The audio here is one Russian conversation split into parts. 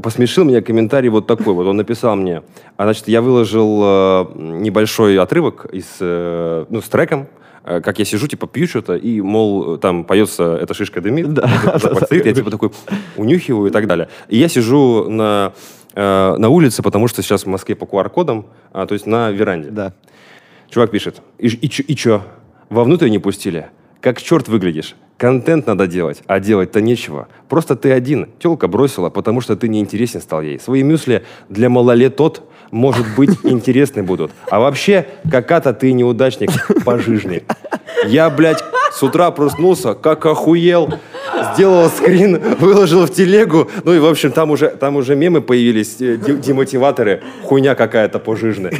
посмешил меня комментарий вот такой. Вот он написал мне, а, значит, я выложил э, небольшой отрывок из, э, ну, с треком, э, как я сижу, типа, пью что-то, и, мол, там поется «Эта шишка дымит», Да. запах стоит, я, типа, такой унюхиваю и так далее. И я сижу на, э, на улице, потому что сейчас в Москве по QR-кодам, а, то есть на веранде. Да. Чувак пишет, и, и, чё- и чё? Вовнутрь не пустили? Как черт выглядишь? Контент надо делать, а делать-то нечего. Просто ты один. Телка бросила, потому что ты неинтересен стал ей. Свои мюсли для малолетот, может быть, интересны будут. А вообще, какая-то ты неудачник пожижный. Я, блядь, с утра проснулся, как охуел, сделал скрин, выложил в телегу. Ну и, в общем, там уже, там уже мемы появились, э, де- демотиваторы. Хуйня какая-то пожижная.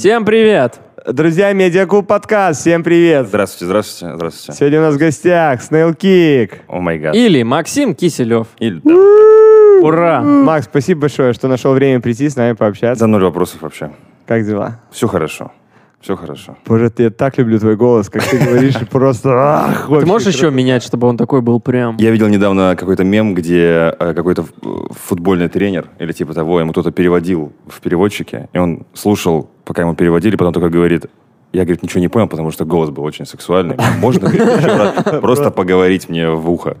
Всем привет! Друзья, Медиакуб подкаст, всем привет. Здравствуйте, здравствуйте, здравствуйте. Сегодня у нас в гостях Kick. О май гад. Или Максим Киселев. Или- да. Ура! Макс, спасибо большое, что нашел время прийти с нами пообщаться. За ноль вопросов вообще. Как дела? Все хорошо. Все хорошо. Боже, я так люблю твой голос, как ты говоришь, просто... ах, Ты вообще можешь еще менять, чтобы он такой был прям? Я видел недавно какой-то мем, где э, какой-то ф- футбольный тренер или типа того, ему кто-то переводил в переводчике, и он слушал, пока ему переводили, потом только говорит, я, говорит, ничего не понял, потому что голос был очень сексуальный. Можно, говорит, еще раз просто поговорить мне в ухо?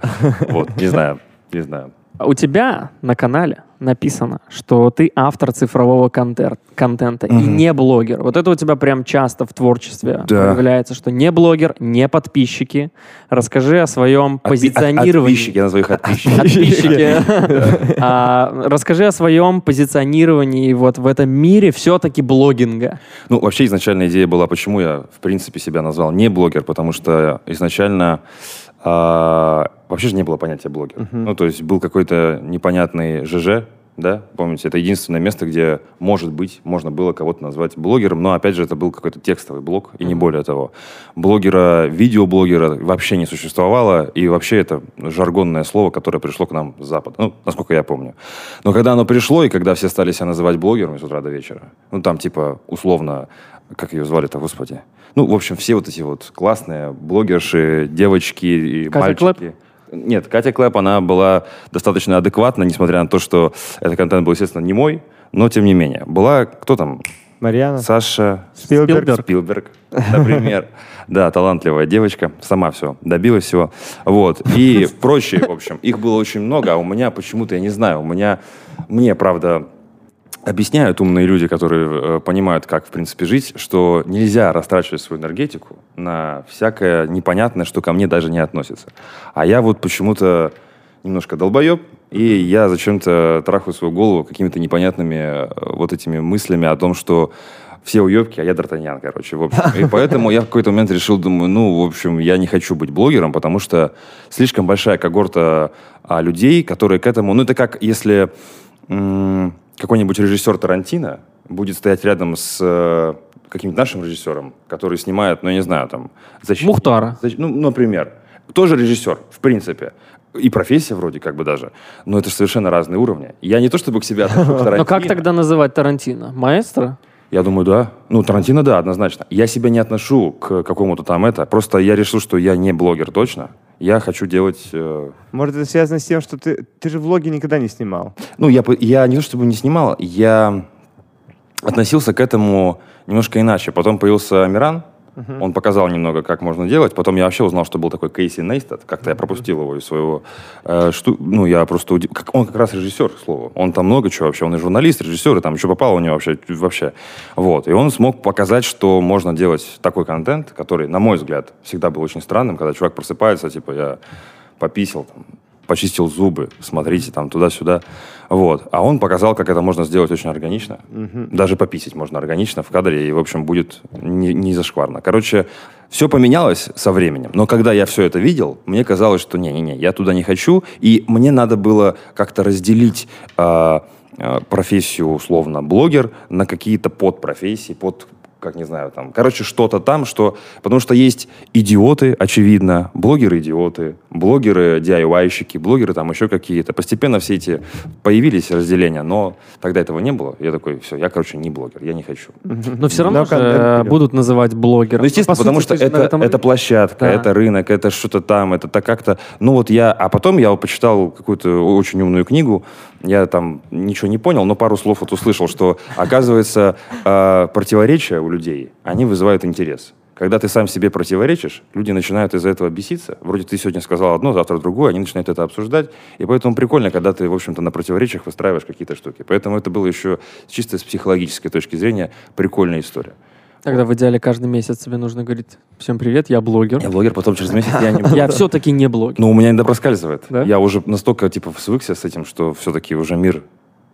Вот, не знаю, не знаю. У тебя на канале написано, что ты автор цифрового контер- контента и не блогер. Вот это у тебя прям часто в творчестве Да. появляется, что не блогер, не подписчики. Расскажи о своем Отпи- позиционировании. Отписчики, я называю их отписчики. Подписчики. А, Расскажи о своем позиционировании вот в этом мире все-таки блогинга. Ну, вообще изначальная идея была, почему я, в принципе, себя назвал не блогер, потому что изначально а, вообще же не было понятия блогер. Ну, то есть был какой-то непонятный ЖЖ, да, помните, это единственное место, где, может быть, можно было кого-то назвать блогером, но, опять же, это был какой-то текстовый блог, и не более того. Блогера, видеоблогера вообще не существовало, и вообще это жаргонное слово, которое пришло к нам с Запада, ну, насколько я помню. Но когда оно пришло, и когда все стали себя называть блогерами с утра до вечера, ну, там, типа, условно, как ее звали-то, господи? Ну, в общем, все вот эти вот классные блогерши, девочки и Катя мальчики. Клэп? Нет, Катя Клэп, она была достаточно адекватна, несмотря на то, что этот контент был, естественно, не мой, но тем не менее. Была, кто там? Марьяна, Саша Спилберг. Спилберг. Спилберг, например. Да, талантливая девочка, сама все, добилась всего. Вот. И прочие, в общем. Их было очень много, а у меня почему-то, я не знаю, у меня, мне, правда, объясняют умные люди, которые э, понимают, как, в принципе, жить, что нельзя растрачивать свою энергетику на всякое непонятное, что ко мне даже не относится. А я вот почему-то немножко долбоеб, и я зачем-то трахаю свою голову какими-то непонятными э, вот этими мыслями о том, что все уебки, а я Д'Артаньян, короче, в общем. И поэтому я в какой-то момент решил, думаю, ну, в общем, я не хочу быть блогером, потому что слишком большая когорта а, людей, которые к этому... Ну, это как если м, какой-нибудь режиссер Тарантино будет стоять рядом с э, каким-нибудь нашим режиссером, который снимает, ну, я не знаю, там... «Защитника». Мухтара. Защ- Ну, например. Тоже режиссер, в принципе. И профессия вроде как бы даже. Но это же совершенно разные уровни. Я не то чтобы к себе отношу к Но как Тарантино. тогда называть Тарантино? Маэстро? Я думаю, да. Ну, Тарантино, да, однозначно. Я себя не отношу к какому-то там это. Просто я решил, что я не блогер точно. Я хочу делать... э, Может, это связано с тем, что ты, ты же влоги никогда не снимал? Ну, я, я не то чтобы не снимал, я относился к этому немножко иначе. Потом появился Амиран, он показал немного, как можно делать. Потом я вообще узнал, что был такой Кейси Нейстат. Как-то я пропустил его из своего... э, шту- Ну, я просто... удив- как- Он как раз режиссер, к слову. Он там много чего вообще. Он и журналист, режиссер, и там еще попало у него вообще. вообще. Вот. И он смог показать, что можно делать такой контент, который, на мой взгляд, всегда был очень странным, когда чувак просыпается, типа, я пописал, там, почистил зубы, смотрите, там, туда-сюда. Вот. А он показал, как это можно сделать очень органично. Даже пописить можно органично в кадре, и, в общем, будет не, не зашкварно. Короче, все поменялось со временем. Но когда я все это видел, мне казалось, что не-не-не, я туда не хочу. И мне надо было как-то разделить а, профессию, условно, блогер на какие-то подпрофессии, под как не знаю, там, короче, что-то там, что... Потому что есть идиоты, очевидно, блогеры-идиоты, блогеры-DIY-щики, блогеры там еще какие-то. Постепенно все эти появились разделения, но тогда этого не было. Я такой, все, я, короче, не блогер, я не хочу. Но все равно же, будут называть блогером. Ну, естественно, По потому что это, это площадка, это рынок, это что-то там, это так как-то... Ну вот я... А потом я почитал какую-то очень умную книгу, я там ничего не понял, но пару слов вот услышал, что, оказывается, э, противоречия у людей, они вызывают интерес. Когда ты сам себе противоречишь, люди начинают из-за этого беситься. Вроде ты сегодня сказал одно, завтра другое, они начинают это обсуждать. И поэтому прикольно, когда ты, в общем-то, на противоречиях выстраиваешь какие-то штуки. Поэтому это было еще чисто с психологической точки зрения прикольная история. Тогда в идеале каждый месяц тебе нужно говорить, всем привет, я блогер. Я блогер, потом через месяц я не. Я все-таки не блогер. Ну, у меня иногда проскальзывает. Я уже настолько, типа, свыкся с этим, что все-таки уже мир,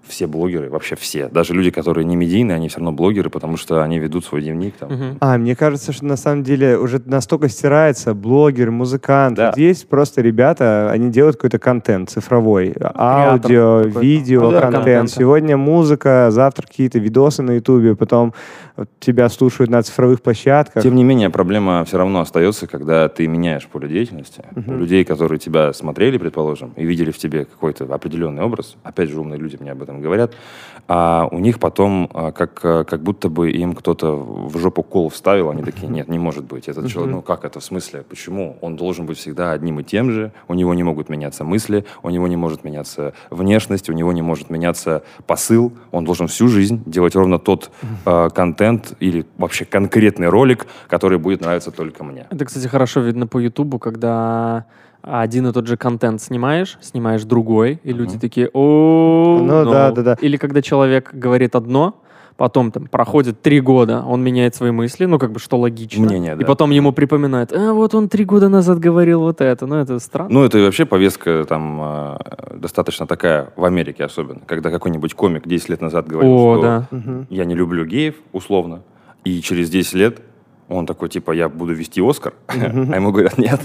все блогеры, вообще все. Даже люди, которые не медийные, они все равно блогеры, потому что они ведут свой дневник там. Мгм. А, мне кажется, что на самом деле уже настолько стирается блогер, музыкант. Да. Есть просто ребята, они делают какой-то контент цифровой. Аудио, какой-то. видео, Автор контент. контента. Сегодня музыка, завтра какие-то видосы на ютубе, потом тебя слушают на цифровых площадках. Тем не менее, проблема все равно остается, когда ты меняешь поле деятельности. У людей, которые тебя смотрели, предположим, и видели в тебе какой-то определенный образ, опять же, умные люди мне об этом говорят, а у них потом а, как, а, как будто бы им кто-то в жопу кол вставил, они такие, нет, не может быть. Этот человек, ну как это, в смысле, почему? Он должен быть всегда одним и тем же, у него не могут меняться мысли, у него не может меняться внешность, у него не может меняться посыл, он должен всю жизнь делать ровно тот а, контент или вообще конкретный ролик, который будет нравиться только мне. Это, кстати, хорошо видно по Ютубу, когда один и тот же контент снимаешь, снимаешь другой, и люди такие, о, Ну да, да, да. Или когда человек говорит одно, потом там проходит три года, он меняет свои мысли, ну как бы что логично. Мнение, И да. потом ему припоминают, а вот он три года назад говорил вот это, ну это странно. Ну, это и вообще повестка там а, достаточно такая, в Америке особенно, когда какой-нибудь комик 10 лет назад говорил, О, что да. Я не люблю геев, условно, и через 10 лет он такой, типа, я буду вести Оскар, а ему говорят, нет,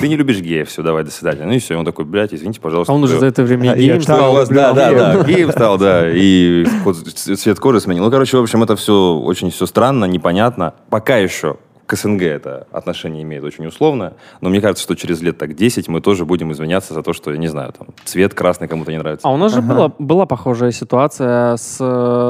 ты не любишь геев, все, давай, до свидания. Ну и все, он такой, блядь, извините, пожалуйста. А он уже за это время А, геем стал. да, да, геев. да, геем стал, да, и цвет кожи сменил. Ну, короче, в общем, это все очень все странно, непонятно. Пока еще к СНГ это отношение имеет очень условно, но мне кажется, что через лет так 10 мы тоже будем извиняться за то, что, я не знаю, там, цвет красный кому-то не нравится. А у нас же была, была похожая ситуация с,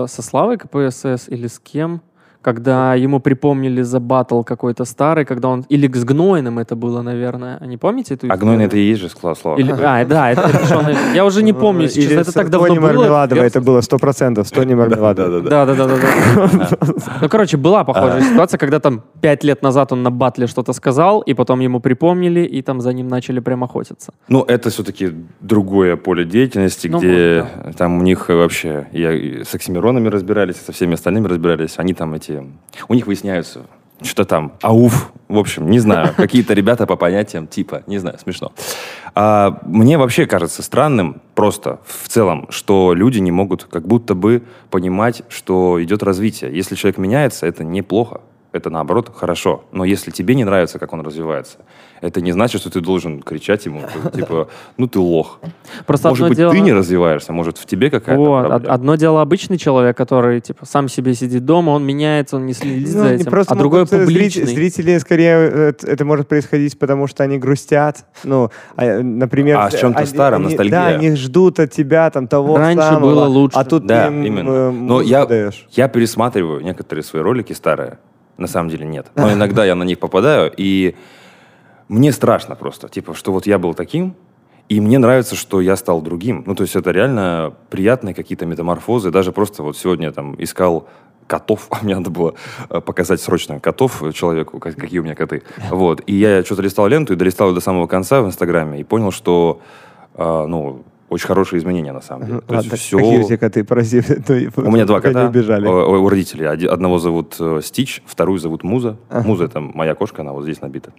со Славой КПСС или с кем, когда ему припомнили за батл какой-то старый, когда он... Или с Гнойным это было, наверное. А Не помните эту А гнойный это историю? и есть же слова. Или, а, да, это, это что, он- я уже не помню, если Или честно, это с так давно Тони было. Мармеладова, Я- это было 100%, с Тони Мармеладовой. Да, да, да, да, да. Ну, короче, была похожая ситуация, когда там пять лет назад он на батле что-то сказал, и потом ему припомнили, и там за ним начали прям охотиться. Ну, это все-таки другое поле деятельности, Ну, где там у них вообще я с оксимиронами разбирались, со всеми остальными разбирались. Они там эти... У них выясняются что-то там, ауф, в общем, не знаю, какие-то ребята по понятиям типа, не знаю, смешно. А, мне вообще кажется странным просто в целом, что люди не могут как будто бы понимать, что идет развитие. Если человек меняется, это неплохо. Это наоборот хорошо. Но если тебе не нравится, как он развивается, это не значит, что ты должен кричать ему, типа, ну ты лох. Просто может быть, дело... ты не развиваешься, может, в тебе какая-то Вот, проблема. одно дело обычный человек, который типа сам себе сидит дома, он меняется, он не следит Ну, за этим. просто А другой э, зрители, публичный. зрители скорее э, это может происходить, потому что они грустят. Ну, а, э, например, А, с чем-то они- старым, ностальгия. Да, они ждут от тебя там того Раньше самого, было лучше. А тут Да, ты им, именно. Но я, даешь. я пересматриваю некоторые свои ролики старые. На самом деле нет. Но иногда я на них попадаю, и мне страшно просто. Типа, что вот я был таким, и мне нравится, что я стал другим. Ну, то есть это реально приятные какие-то метаморфозы. Даже просто вот сегодня я там искал котов, мне надо было э, показать срочно котов человеку, как- какие у меня коты. Вот. И я что-то листал ленту и долистал ее до самого конца в Инстаграме и понял, что, э, ну, очень хорошие изменения на самом деле. То А, есть так все... Какие у тебя коты, ну, У меня два кота. убежали. О- У родителей. Оди- Одного зовут э, Стич, вторую зовут Муза. Муза это моя кошка, она вот здесь набита.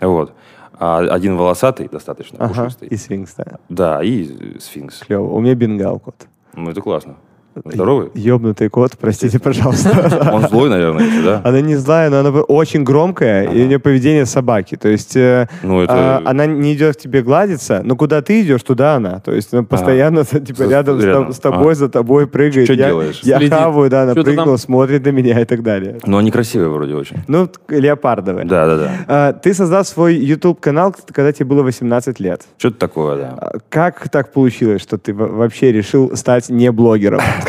Вот. А один волосатый, достаточно Ага, пушистый. и свинкс, да. Да, и сфинкс. Клево. У меня бенгал кот. Ну, это классно. Здоровый? Ёбнутый кот, простите, пожалуйста. Он злой, наверное, еще, да? Она не злая, но она очень громкая, и у нее поведение собаки. То есть э, Ну, это... а, она не идет к тебе гладиться, но куда ты идешь, туда она. То есть она постоянно типа, рядом, с рядом. тоб- с тобой, Ага. за тобой прыгает. Я, делаешь? Я Следит. хаваю, да, она прыгнула, там- смотрит на меня и так далее. Но они красивые вроде очень. Ну, леопардовая. Да, да, да. А, Ты создал свой YouTube-канал, когда тебе было 18 лет. Что-то такое, да. А Как так получилось, что ты во- вообще решил стать не блогером?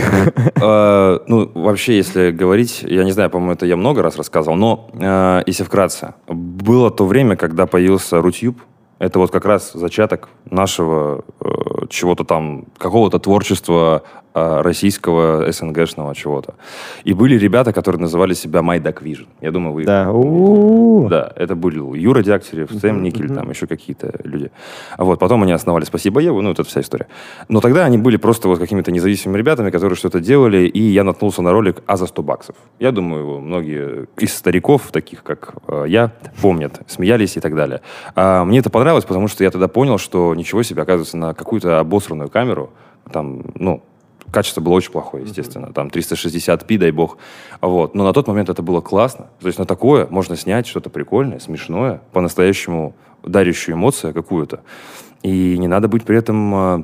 Э, Ну, вообще, если говорить, я не знаю, по-моему, это я много раз рассказывал, но э, если вкратце, было то время, когда появился Рутюб, это вот как раз зачаток нашего э, чего-то там, какого-то творчества российского, СНГшного чего-то. И были ребята, которые называли себя My Duck Vision. Я думаю, вы... Да. Да, это был Юра Дягтярев, Сэм Никель, там еще какие-то люди. А Вот, потом они основали «Спасибо, Еву», ну, эта вся история. Но тогда они были просто вот какими-то независимыми ребятами, которые что-то делали, и я наткнулся на ролик «А за 100 баксов». Я думаю, многие из стариков, таких как э, я, помнят, смеялись и так далее. А мне это понравилось, потому что я тогда понял, что ничего себе, оказывается, на какую-то обосранную камеру, там, ну, Качество было очень плохое, естественно. Там 360p, дай бог. Вот. Но на тот момент это было классно. То есть на такое можно снять что-то прикольное, смешное, по-настоящему дарящую эмоцию какую-то. И не надо быть при этом э,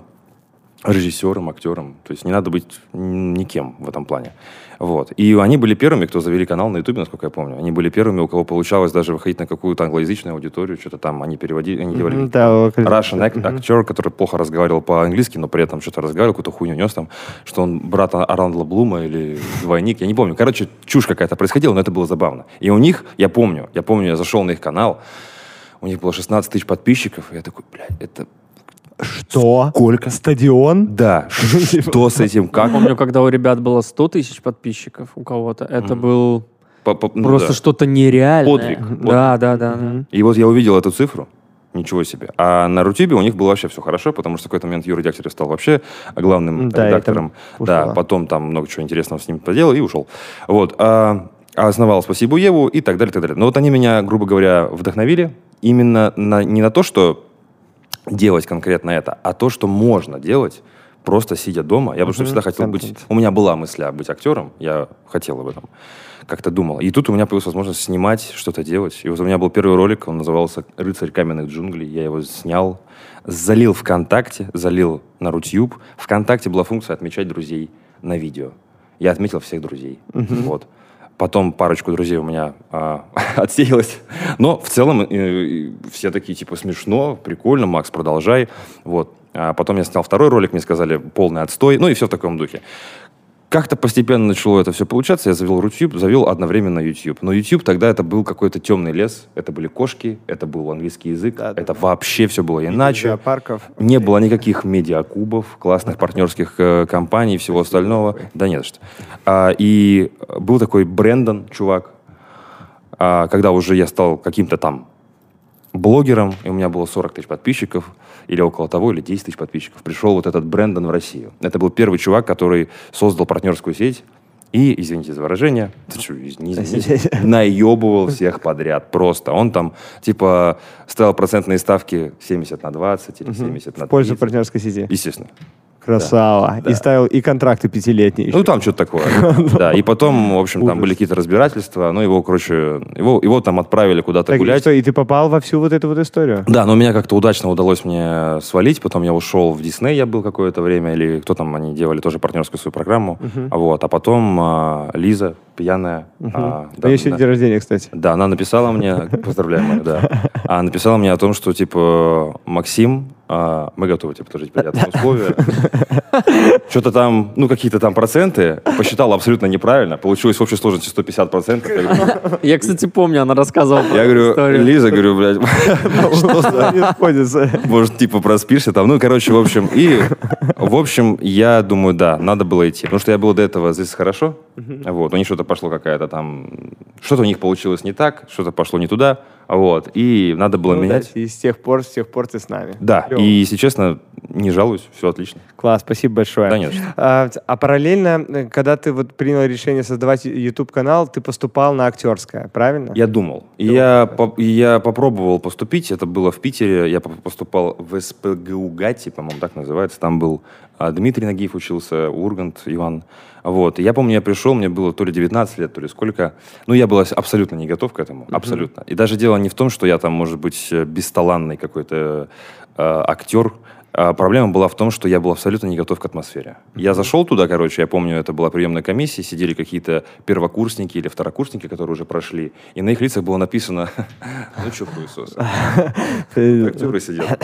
режиссером, актером. То есть не надо быть никем в этом плане. Вот. И они были первыми, кто завели канал на Ютубе, насколько я помню. Они были первыми, у кого получалось даже выходить на какую-то англоязычную аудиторию. Что-то там они переводили, они делали Мгм, да, Russian act- актер, который плохо разговаривал по-английски, но при этом что-то разговаривал, какую-то хуйню нес там, что он брат Арандла Блума или двойник, я не помню. Короче, чушь какая-то происходила, но это было забавно. И у них, я помню, я помню, я зашел на их канал, у них было 16 тысяч подписчиков, и я такой, блядь, это... Что? Сколько? Стадион? Да, что с этим, как? Помню, когда у ребят было 100 тысяч подписчиков у кого-то, это был ну просто что-то нереальное. Подвиг, Да, да, да. И вот я увидел эту цифру, ничего себе. А на Рутюбе у них было вообще все хорошо, потому что в какой-то момент Юра Дягтярев стал вообще главным Да, редактором. Да, потом там много чего интересного с ним поделал и ушел. Вот. А, а основал «Спасибо Еву» и так далее, так далее. Но вот они меня, грубо говоря, вдохновили именно на, не на то, что делать конкретно это, а то, что можно делать, просто сидя дома. Я потому что всегда хотел быть... У меня была мысль а, быть актером, я хотел об этом, как-то думал. И тут у меня появилась возможность снимать, что-то делать. И вот у меня был первый ролик, он назывался «Рыцарь каменных джунглей». Я его снял, залил ВКонтакте, залил на Рутюб. ВКонтакте была функция отмечать друзей на видео. Я отметил всех друзей. Вот. Потом парочку друзей у меня а, отсеялось. Но в целом э, э, все такие, типа, смешно, прикольно, Макс, продолжай. Вот. А потом я снял второй ролик, мне сказали, полный отстой. Ну и все в таком духе. Как-то постепенно начало это все получаться. Я завел YouTube, завел одновременно YouTube. Но YouTube тогда это был какой-то темный лес. Это были кошки, это был английский язык. Да, да. это вообще все было иначе. Зоопарков. Не было никаких медиакубов, классных партнерских э, компаний и всего остального. Да нет, что. А, и был такой Брэндон, чувак, а, когда уже я стал каким-то там блогером, и у меня было 40 тысяч подписчиков, или около того, или 10 тысяч подписчиков, пришел вот этот Брэндон в Россию. Это был первый чувак, который создал партнерскую сеть, и, извините за выражение, ты не наебывал всех подряд просто. Он там, типа, ставил процентные ставки 70 на 20 или 70 на В пользу 30. партнерской сети. Естественно. Красава. Да. И ставил и контракты пятилетние. Ну, еще. там что-то такое. Да, и потом, в общем, там были какие-то разбирательства, ну, его, короче, его, его там отправили куда-то гулять. что, и ты попал во всю вот эту вот историю? Да, но меня как-то удачно удалось мне свалить. Потом я ушел в Дисней, я был какое-то время, или кто там, они делали тоже партнерскую свою программу. Вот, а потом а, Лиза, пьяная. а, У нее сегодня день рождения, кстати. Да, она написала мне, поздравляем, Мария, да, а написала мне о том, что, типа, Максим, а, мы готовы тебе предложить приятные условия. Что-то там, ну, какие-то там проценты, посчитал абсолютно неправильно, получилось в общей сложности 150 процентов. Я кстати, помню, она рассказывала про я говорю. Лиза, говорю, блядь, что сходится. может, типа, проспишься там. Ну, короче, в общем, и, в общем, я думаю, да, надо было идти. Потому что я был до этого здесь хорошо. Вот, у них что-то пошло какая-то там... Что-то у них получилось не так, что-то пошло не туда. Вот, и надо было Ну, менять. да, И с тех пор, с тех пор ты с нами. Да, Клево. и, если честно, не жалуюсь, все отлично. Класс, спасибо большое. Да нет. А, а параллельно, э, когда ты вот принял решение создавать YouTube-канал, ты поступал на актерское, правильно? Я думал. И я, по- я попробовал поступить. Это было в Питере. Я по- поступал в СПГУ ГАТИ, по-моему, так называется. Там был а, Дмитрий Нагиев учился, Ургант Иван. Вот. И я помню, я пришел, мне было то ли 19 лет, то ли сколько. Ну, я был абсолютно не готов к этому. Абсолютно. И даже дело не в том, что я там, может быть, э, бесталанный какой-то э, актер. А проблема была в том, что я был абсолютно не готов к атмосфере. Я зашел туда, короче, я помню, это была приемная комиссия, сидели какие-то первокурсники или второкурсники, которые уже прошли, и на их лицах было написано, ну что, хуесос, актеры сидят.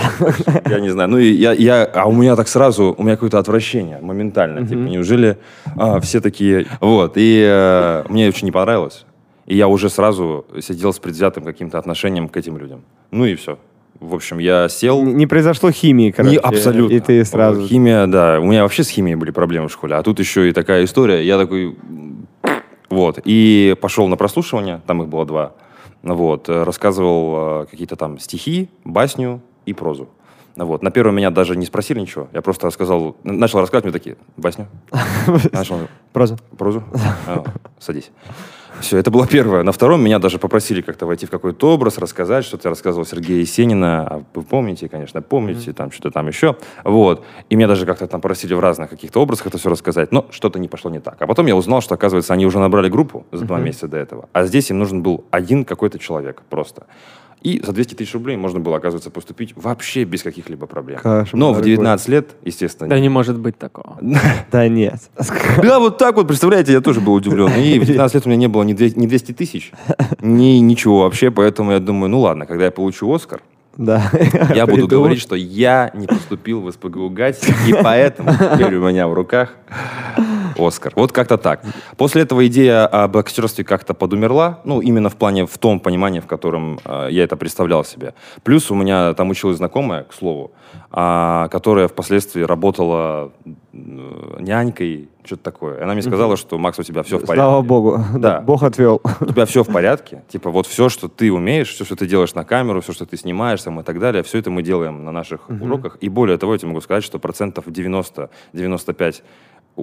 Я не знаю. Ну, и я, я, а у меня так сразу, у меня какое-то отвращение моментально. Типа, неужели а, все такие... Вот. И э, мне очень не понравилось. И я уже сразу сидел с предвзятым каким-то отношением к этим людям. Ну и все. В общем, я сел... Не произошло химии, короче. Не, абсолютно. И ты сразу... Химия, да. У меня вообще с химией были проблемы в школе. А тут еще и такая история. Я такой... Вот. И пошел на прослушивание. Там их было два. Вот. э, Рассказывал э, какие-то там стихи, басню и прозу. Вот. На первом меня даже не спросили ничего. Я просто рассказал... Начал рассказывать, мне такие, басню. Начал, Просто. прозу. Садись. Все, это было первое. На втором меня даже попросили как-то войти в какой-то образ, рассказать, что-то я рассказывал Сергея Есенина. А Вы помните, конечно, помните, там что-то там еще. Вот. И меня даже как-то там просили в разных каких-то образах это все рассказать, но что-то не пошло не так. А потом я узнал, что, оказывается, они уже набрали группу за два месяца до этого, а здесь им нужен был один какой-то человек просто. И за 200 тысяч рублей можно было, оказывается, поступить вообще без каких-либо проблем. Кошмар Но в какой. 19 лет, естественно, Да не может быть такого. Да нет. да, вот так вот, представляете, я тоже был удивлен. И в 19 лет у меня не было ни две- ни 200 тысяч, ни ничего вообще, поэтому я думаю, ну ладно, когда я получу Оскар, Да. я буду говорить, что я не поступил в СПГУ ГАТИ, и поэтому теперь у меня в руках Оскар. Вот как-то так. После этого идея об актерстве как-то подумерла, ну, именно в плане, в том понимании, в котором э, я это представлял себе. Плюс у меня там училась знакомая, к слову, а, которая впоследствии работала э, нянькой, что-то такое. Она мне сказала, что, Макс, у тебя все в порядке. Слава богу. Да. Бог отвел. у тебя все в порядке, типа вот все, что ты умеешь, все, что ты делаешь на камеру, все, что ты снимаешь там, и так далее, все это мы делаем на наших уроках. И более того, я тебе могу сказать, что процентов 90-95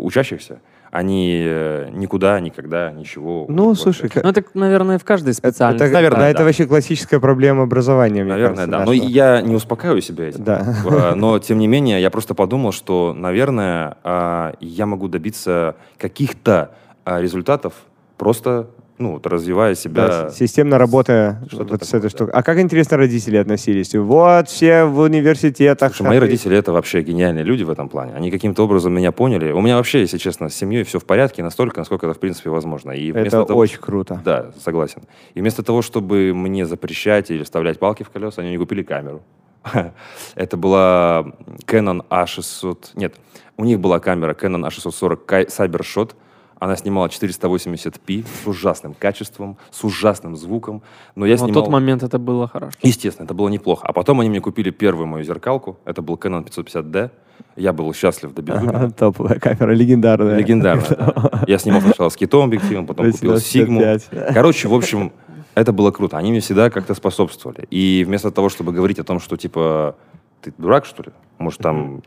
учащихся, они э, никуда, никогда, ничего. Ну, вот, слушай, как- Ну, это, наверное, в каждой это, специальности. наверное, да, это да. вообще классическая проблема образования, мне Наверное, кажется, да. Но что- я не успокаиваю себя этим. Да. А, Но, тем не менее, я просто подумал, что, наверное, а, я могу добиться каких-то а, результатов просто, ну, вот развивая себя. Да, с- системно работая Что-то вот с такое, этой да. штукой. А как интересно родители относились? Вот все в университетах. Слушай, мои родители это вообще гениальные люди в этом плане. Они каким-то образом меня поняли. У меня вообще, если честно, с семьей все в порядке настолько, насколько это в принципе возможно. И Это того, очень круто. Да, согласен. И вместо того, чтобы мне запрещать или вставлять палки в колеса, они не купили камеру. Это была Canon A600... Нет, у них была камера Canon A640 Ky- Cybershot. Она снимала 480p с ужасным качеством, с ужасным звуком. Но я Но в снимал... тот момент это было хорошо. Естественно, это было неплохо. А потом они мне купили первую мою зеркалку. Это был Canon 550D. Я был счастлив до безумия. Топовая камера, легендарная. Легендарно, да. Я снимал сначала с китом объективом, потом купил 18-55. Сигму. Короче, в общем, это было круто. Они мне всегда как-то способствовали. И вместо того, чтобы говорить о том, что типа ты дурак, что ли? Может, там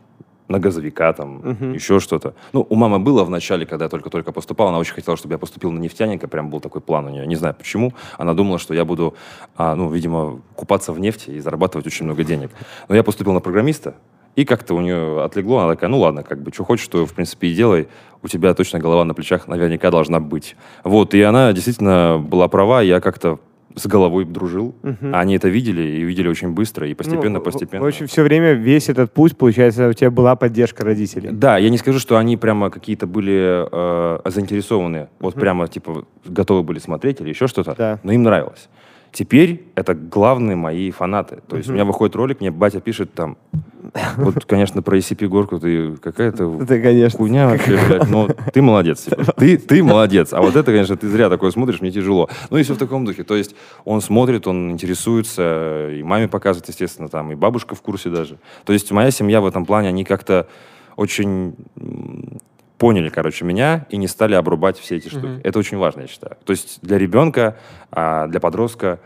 на газовика, там, еще что-то. Ну, у мамы было в начале, когда я только-только поступал, она очень хотела, чтобы я поступил на нефтяника, прям был такой план у нее. Не знаю почему. Она думала, что я буду, а, ну, видимо, купаться в нефти и зарабатывать очень много денег. Но я поступил на программиста, и как-то у нее отлегло, она такая, ну ладно, как бы, что хочешь, что, в принципе, и делай. У тебя точно голова на плечах наверняка должна быть. Вот, и она действительно была права, я как-то с головой дружил. А Они это видели, и видели очень быстро, и постепенно, Ну, постепенно. В общем, все время весь этот путь, получается, у тебя была поддержка родителей. Да, я не скажу, что они прямо какие-то были э, заинтересованы, вот прямо типа готовы были смотреть или еще что-то, Да. но им нравилось. Теперь это главные мои фанаты. То есть у меня выходит ролик, мне батя пишет там, вот, конечно, про ECP-горку ты какая-то Это, конечно. хуйня вообще, блядь, но ты молодец. типа. Ты, ты молодец. А вот это, конечно, ты зря такое смотришь, мне тяжело. Ну и все в таком духе. То есть он смотрит, он интересуется, и маме показывает, естественно, там, и бабушка в курсе даже. То есть моя семья в этом плане, они как-то очень поняли, короче, меня и не стали обрубать все эти штуки. Это очень важно, я считаю. То есть для ребенка, а, для подростка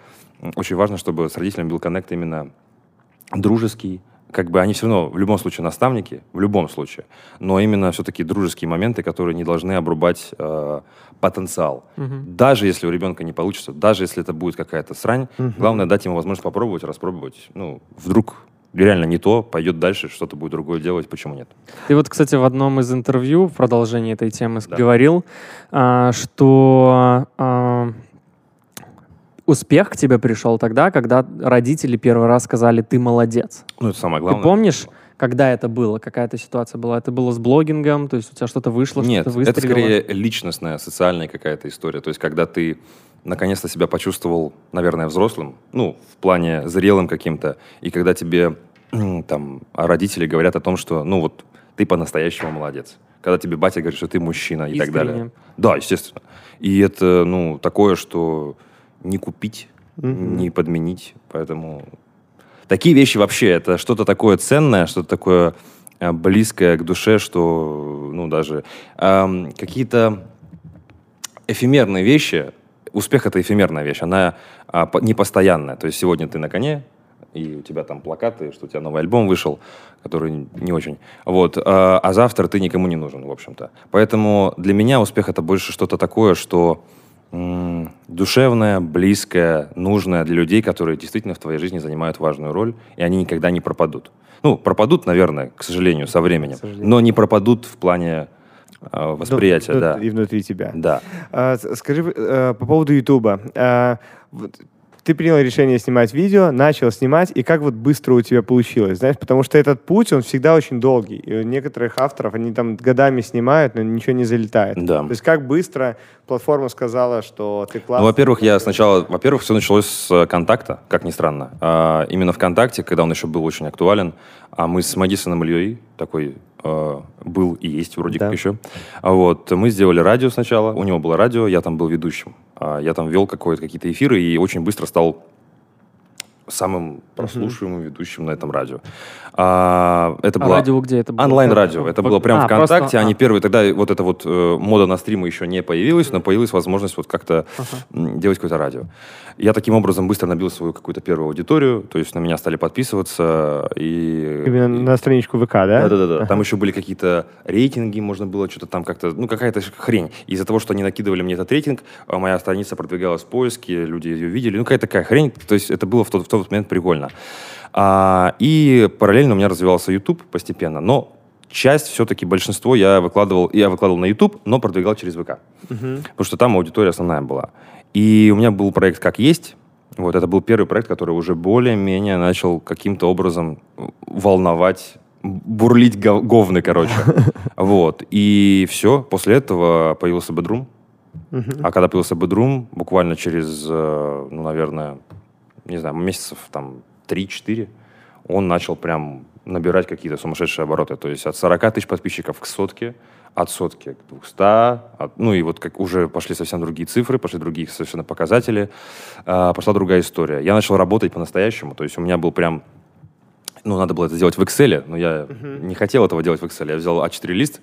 очень важно, чтобы с родителями был коннект именно дружеский, как бы они все равно в любом случае наставники, в любом случае, но именно все-таки дружеские моменты, которые не должны обрубать э, потенциал. Мгм. Даже если у ребенка не получится, даже если это будет какая-то срань, Мгм. главное дать ему возможность попробовать, распробовать. Ну, вдруг реально не то, пойдет дальше, что-то будет другое делать, почему нет? Ты вот, кстати, в одном из интервью в продолжении этой темы Да. говорил, а, что а, успех к тебе пришел тогда, когда родители первый раз сказали «ты молодец». Ну, это самое главное. Ты помнишь, когда это было? Какая-то ситуация была? Это было с блогингом? То есть у тебя что-то вышло, Нет, что-то это выстрелило? скорее личностная, социальная какая-то история. То есть, когда ты наконец-то себя почувствовал, наверное, взрослым, ну, в плане зрелым каким-то, и когда тебе там родители говорят о том, что, ну, вот, ты по-настоящему молодец. Когда тебе батя говорит, что ты мужчина и так далее. Искренне. Да, естественно. И это, ну, такое, что не купить, Мгм. не подменить. Поэтому такие вещи вообще, это что-то такое ценное, что-то такое э, близкое к душе, что, ну, даже эм, какие-то эфемерные вещи, успех — это эфемерная вещь, она а, по- непостоянная. То есть сегодня ты на коне, и у тебя там плакаты, что у тебя новый альбом вышел, который не очень. Вот. А, а завтра ты никому не нужен, в общем-то. Поэтому для меня успех — это больше что-то такое, что м, душевное, близкое, нужное для людей, которые действительно в твоей жизни занимают важную роль, и они никогда не пропадут. Ну, пропадут, наверное, к сожалению, со временем, сожалению. но не пропадут в плане э, восприятия, Ну, да. И внутри тебя. Да. А, скажи э, по поводу Ютуба. А, вот ты принял решение снимать видео, начал снимать, и как вот быстро у тебя получилось, знаешь, потому что этот путь, он всегда очень долгий. И у некоторых авторов, они там годами снимают, но ничего не залетает. Да. То есть как быстро платформа сказала, что ты классный? Ну, во-первых, я сначала, во-первых, все началось с контакта, как ни странно. А, именно ВКонтакте, когда он еще был очень актуален, а мы с Мэдисоном Ильей, такой э, был и есть вроде Да. как еще, а вот мы сделали радио сначала, у него было радио, я там был ведущим, А, я там вел какие-то эфиры и очень быстро стал самым прослушиваемым ведущим на этом радио. А, это А было радио где это было? онлайн-радио. Это было прям А, ВКонтакте. просто- Они а. первые тогда вот эта вот э, мода на стримы еще не появилась, но появилась возможность вот как-то м, делать какое-то радио. Я таким образом быстро набил свою какую-то первую аудиторию, то есть на меня стали подписываться и Именно на страничку ВК, да? да, да, да. Там еще были какие-то рейтинги, можно было что-то там как-то, ну, какая-то хрень. Из-за того, что они накидывали мне этот рейтинг, а моя страница продвигалась в поиске, люди ее видели. Ну, какая-то такая хрень. То есть это было в тот, в тот момент прикольно. А, и параллельно у меня развивался YouTube постепенно. Но часть все-таки, большинство я выкладывал, я выкладывал на YouTube, но продвигал через ВК. Мгм. Потому что там аудитория основная была. И у меня был проект «Как есть». Вот, это был первый проект, который уже более-менее начал каким-то образом волновать, бурлить гов- говны, короче. Вот. И все. После этого появился Бедрум. А когда появился Бедрум, буквально через, э, ну, наверное, не знаю, месяцев там 3-4, он начал прям набирать какие-то сумасшедшие обороты. То есть от 40 тысяч подписчиков к сотке, от сотки к 200, от- ну и вот как уже пошли совсем другие цифры, пошли другие совершенно показатели, а, пошла другая история. Я начал работать по-настоящему, то есть у меня был прям ну, надо было это сделать в Excel, но я не хотел этого делать в Excel. Я взял А4 лист,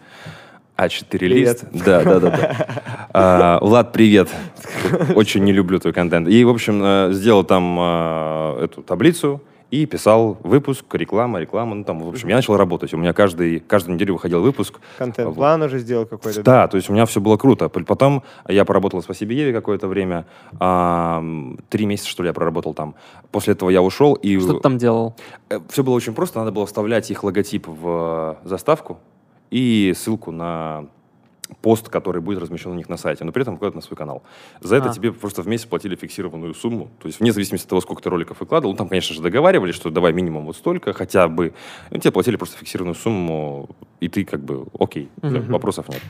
А4 лист. Да, да, да. да. А, Влад, привет. Очень не люблю твой контент. И, в общем, э, сделал там э, эту таблицу и писал выпуск, реклама, реклама. Ну, там, в общем, я начал работать. У меня каждый, каждую неделю выходил выпуск. Контент-план уже сделал какой-то. Да, то есть у меня все было круто. Потом я поработал в «Спасибо Еве» какое-то время. Ам, Три месяца, что ли, я проработал там. После этого я ушел. И Что ты там делал? все было очень просто. Надо было вставлять их логотип в э, заставку и ссылку на пост, который будет размещен у них на сайте, но при этом выкладывать на свой канал. За это А. тебе просто в месяц платили фиксированную сумму. То есть вне зависимости от того, сколько ты роликов выкладывал, ну, там, конечно же, договаривались, что давай минимум вот столько, хотя бы. Ну, тебе платили просто фиксированную сумму, и ты как бы окей, Мгм. вопросов нет.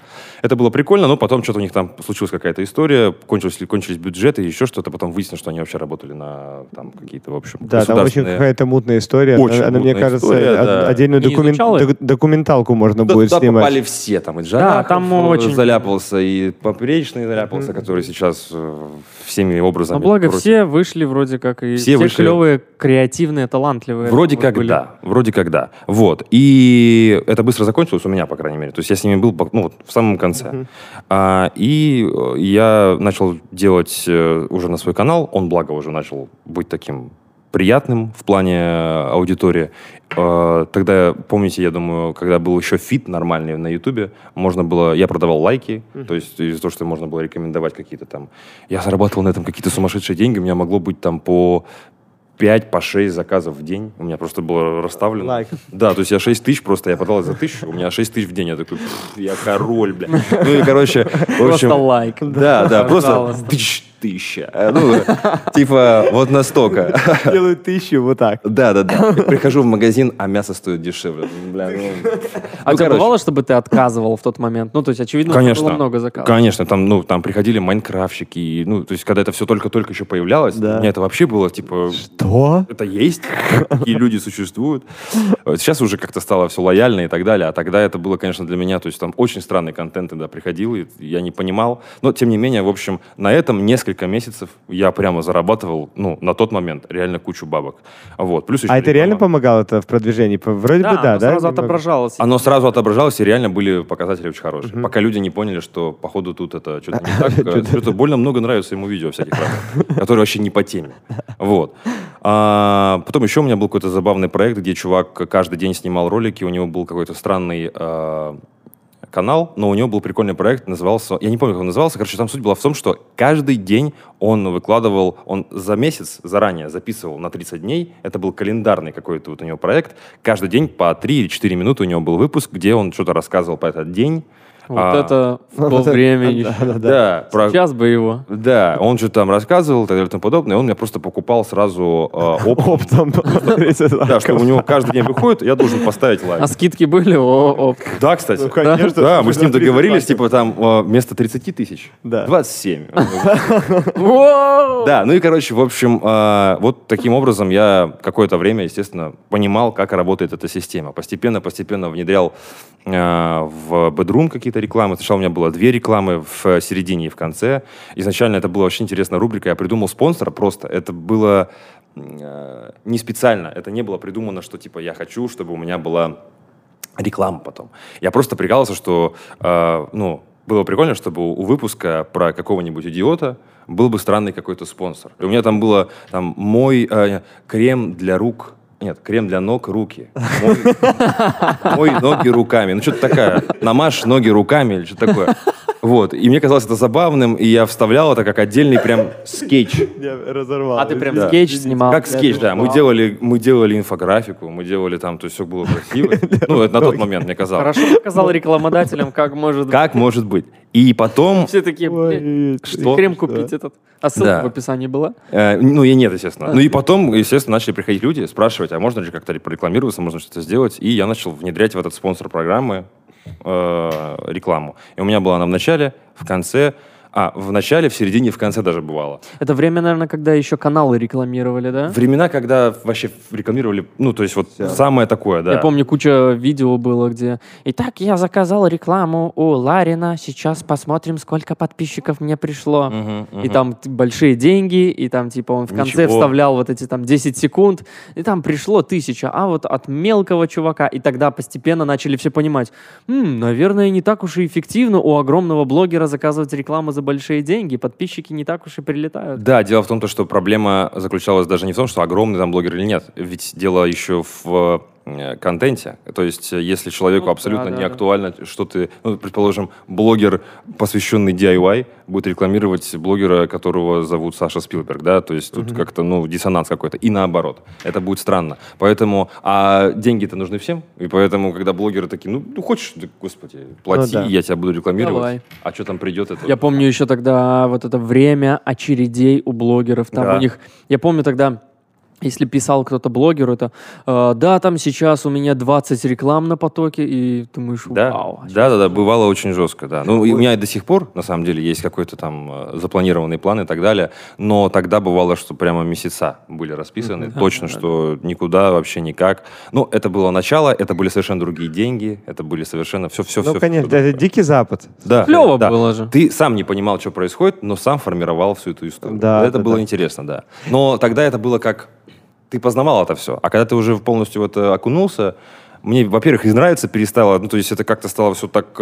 Это было прикольно, но потом что-то у них там случилась какая-то история, кончились, кончились бюджеты, еще что-то, потом выяснилось, что они вообще работали на там какие-то, в общем, Да, там очень какая-то мутная история. Очень она, она, мне мутная кажется, история, да. отдельную Не документ- изучал их? док- документалку можно Да, будет снимать. попали все, там и Да, Джарахов там э, очень- заляпался, и Поперечный заляпался, который сейчас э, всеми образами... Но благо против- все вышли вроде как и Все все, вышли- клевые, креативные, талантливые. Вроде как были. да, вроде как да. Вот. И это быстро закончилось у меня, по крайней мере. То есть я с ними был ну, вот, в самом конце. А, и э, я начал делать э, уже на свой канал. Он, благо, уже начал быть таким приятным в плане э, аудитории. Э, Тогда, помните, я думаю, когда был еще feed нормальный на Ютубе, можно было, я продавал лайки, то есть из-за того, что можно было рекомендовать какие-то там, я зарабатывал на этом какие-то сумасшедшие деньги, у меня могло быть там по 5 по 6 заказов в день. У меня просто было расставлено. Лайков. Да, то есть я 6 тысяч просто, я продал за тысячу, у меня 6 тысяч в день. Я такой, «Пф, я король, бля. Ну и, короче, в общем... Просто лайк. Да, да, просто тысяча. Э, Ну, типа, вот настолько. Делают тысячу вот так. Да, да, да. Прихожу в магазин, а мясо стоит дешевле. Бля, ну... А Ну, у тебя бывало, чтобы ты отказывал в тот момент? Ну, то есть, очевидно, Конечно. было много заказов. Конечно, там, ну, там приходили майнкрафтщики, и, ну, то есть, когда это все только-только еще появлялось, Да. меня это вообще было, типа, Что? это есть, такие люди существуют. Сейчас уже как-то стало все лояльно и так далее, а тогда это было, конечно, для меня, то есть там очень странный контент тогда приходил, и я не понимал, но тем не менее, в общем, на этом несколько месяцев я прямо зарабатывал, ну, на тот момент реально кучу бабок. Вот. Плюс еще А это реально помогало это в продвижении? Вроде бы да, оно да? сразу немного? отображалось. Оно сразу отображалось, и реально были показатели очень хорошие. Пока люди не поняли, что, походу, тут это что-то не так. э, Что-то больно много нравится ему видео всяких разных, которые вообще не по теме. Вот. А, потом еще у меня был какой-то забавный проект, где чувак каждый день снимал ролики, у него был какой-то странный а, канал, но у него был прикольный проект, назывался, я не помню, как он назывался, короче, там суть была в том, что каждый день он выкладывал, он за месяц заранее записывал на 30 дней, это был календарный какой-то вот у него проект, каждый день по 3 или 4 минуты у него был выпуск, где он что-то рассказывал по этот день. Вот А, это в то время да, еще. да, да. Да, про- Сейчас бы его. да, он же там рассказывал и так далее и тому подобное, и он мне просто покупал сразу э, оптом. Оптом. Да, что у него каждый день выходит, я должен поставить лайк. А скидки были? О, о. Да, кстати. Ну, конечно. Да, мы с ним За 30 договорились, типа там э, вместо 30 тысяч, Да. 27. Воу! Да, ну и, короче, в общем, э, вот таким образом я какое-то время, естественно, понимал, как работает эта система. Постепенно-постепенно внедрял э, в Bedroom какие-то рекламы. Сначала у меня было две рекламы в середине и в конце. Изначально это была очень интересная рубрика. Я придумал спонсора просто. Это было э, не специально. Это не было придумано, что типа я хочу, чтобы у меня была реклама потом. Я просто прикалывался, что, э, ну, было прикольно, чтобы у выпуска про какого-нибудь идиота был бы странный какой-то спонсор. И у меня там было там мой э, крем для рук. Нет, крем для ног, руки. Мой, ноги руками. Ну, что-то такая. Намажь ноги руками или что-то такое. Вот. И мне казалось это забавным, и я вставлял это как отдельный прям скетч. Я разорвал. А ты прям Да. скетч снимал? Как скетч, да. Мы делали, мы делали инфографику, мы делали там, то есть все было красиво. Ну, это на тот момент мне казалось. Хорошо показал рекламодателям, как может Как может быть? И потом... Все такие, «Блин, Что? крем купить этот. А ссылка в описании была? э, ну, и нет, естественно. Ну и потом, естественно, начали приходить люди, спрашивать, а можно ли как-то прорекламироваться, можно что-то сделать. И я начал внедрять в этот спонсор программы э, рекламу. И у меня была она в начале, в конце, а, в начале, в середине, в конце даже бывало. Это время, наверное, когда еще каналы рекламировали, да? Времена, когда вообще рекламировали, ну, то есть вот самое такое, да. Я помню, куча видео было, где «Итак, я заказал рекламу у Ларина, сейчас посмотрим, сколько подписчиков мне пришло». Мгм, И мгм. там большие деньги, и там типа он в конце Ничего. вставлял вот эти там 10 секунд, и там пришло тысяча, а вот от мелкого чувака. И тогда постепенно начали все понимать, «М, наверное, не так уж и эффективно у огромного блогера заказывать рекламу за большие деньги, подписчики не так уж и прилетают. Да, дело в том, то, что проблема заключалась даже не в том, что огромный там блогер или нет. Ведь дело еще в контенте. То есть, э, если человеку Ну, абсолютно да, не да, да. актуально, что ты, ну, предположим, блогер, посвященный DIY, будет рекламировать блогера, которого зовут Саша Спилберг, да, то есть тут как-то, ну, диссонанс какой-то. И наоборот. Это будет странно. Поэтому, а деньги-то нужны всем, и поэтому, когда блогеры такие, ну, ну хочешь, да, господи, плати, да. я тебя буду рекламировать. Давай. А что там придет, это... Я помню еще тогда вот это время очередей у блогеров. Там Да. у них, я помню тогда, если писал кто-то блогеру, это э, да, там сейчас у меня 20 реклам на потоке, и думаешь, Да, вау. а да, да, да, бывало очень жестко, да. Ну, и у меня и до сих пор, на самом деле, есть какой-то там э, запланированный план и так далее, но тогда бывало, что прямо месяца были расписаны, точно, что никуда вообще никак. Ну, это было начало, это были совершенно другие деньги, это были совершенно все-все-все. Ну, конечно, это дикий запад. Да, Клево да. было же. Ты сам не понимал, что происходит, но сам формировал всю эту историю. Да, это да, было да. интересно, да. Но тогда это было как... Ты познавал это все. А когда ты уже полностью в это окунулся, мне, во-первых, и нравится перестало, ну, то есть это как-то стало все так...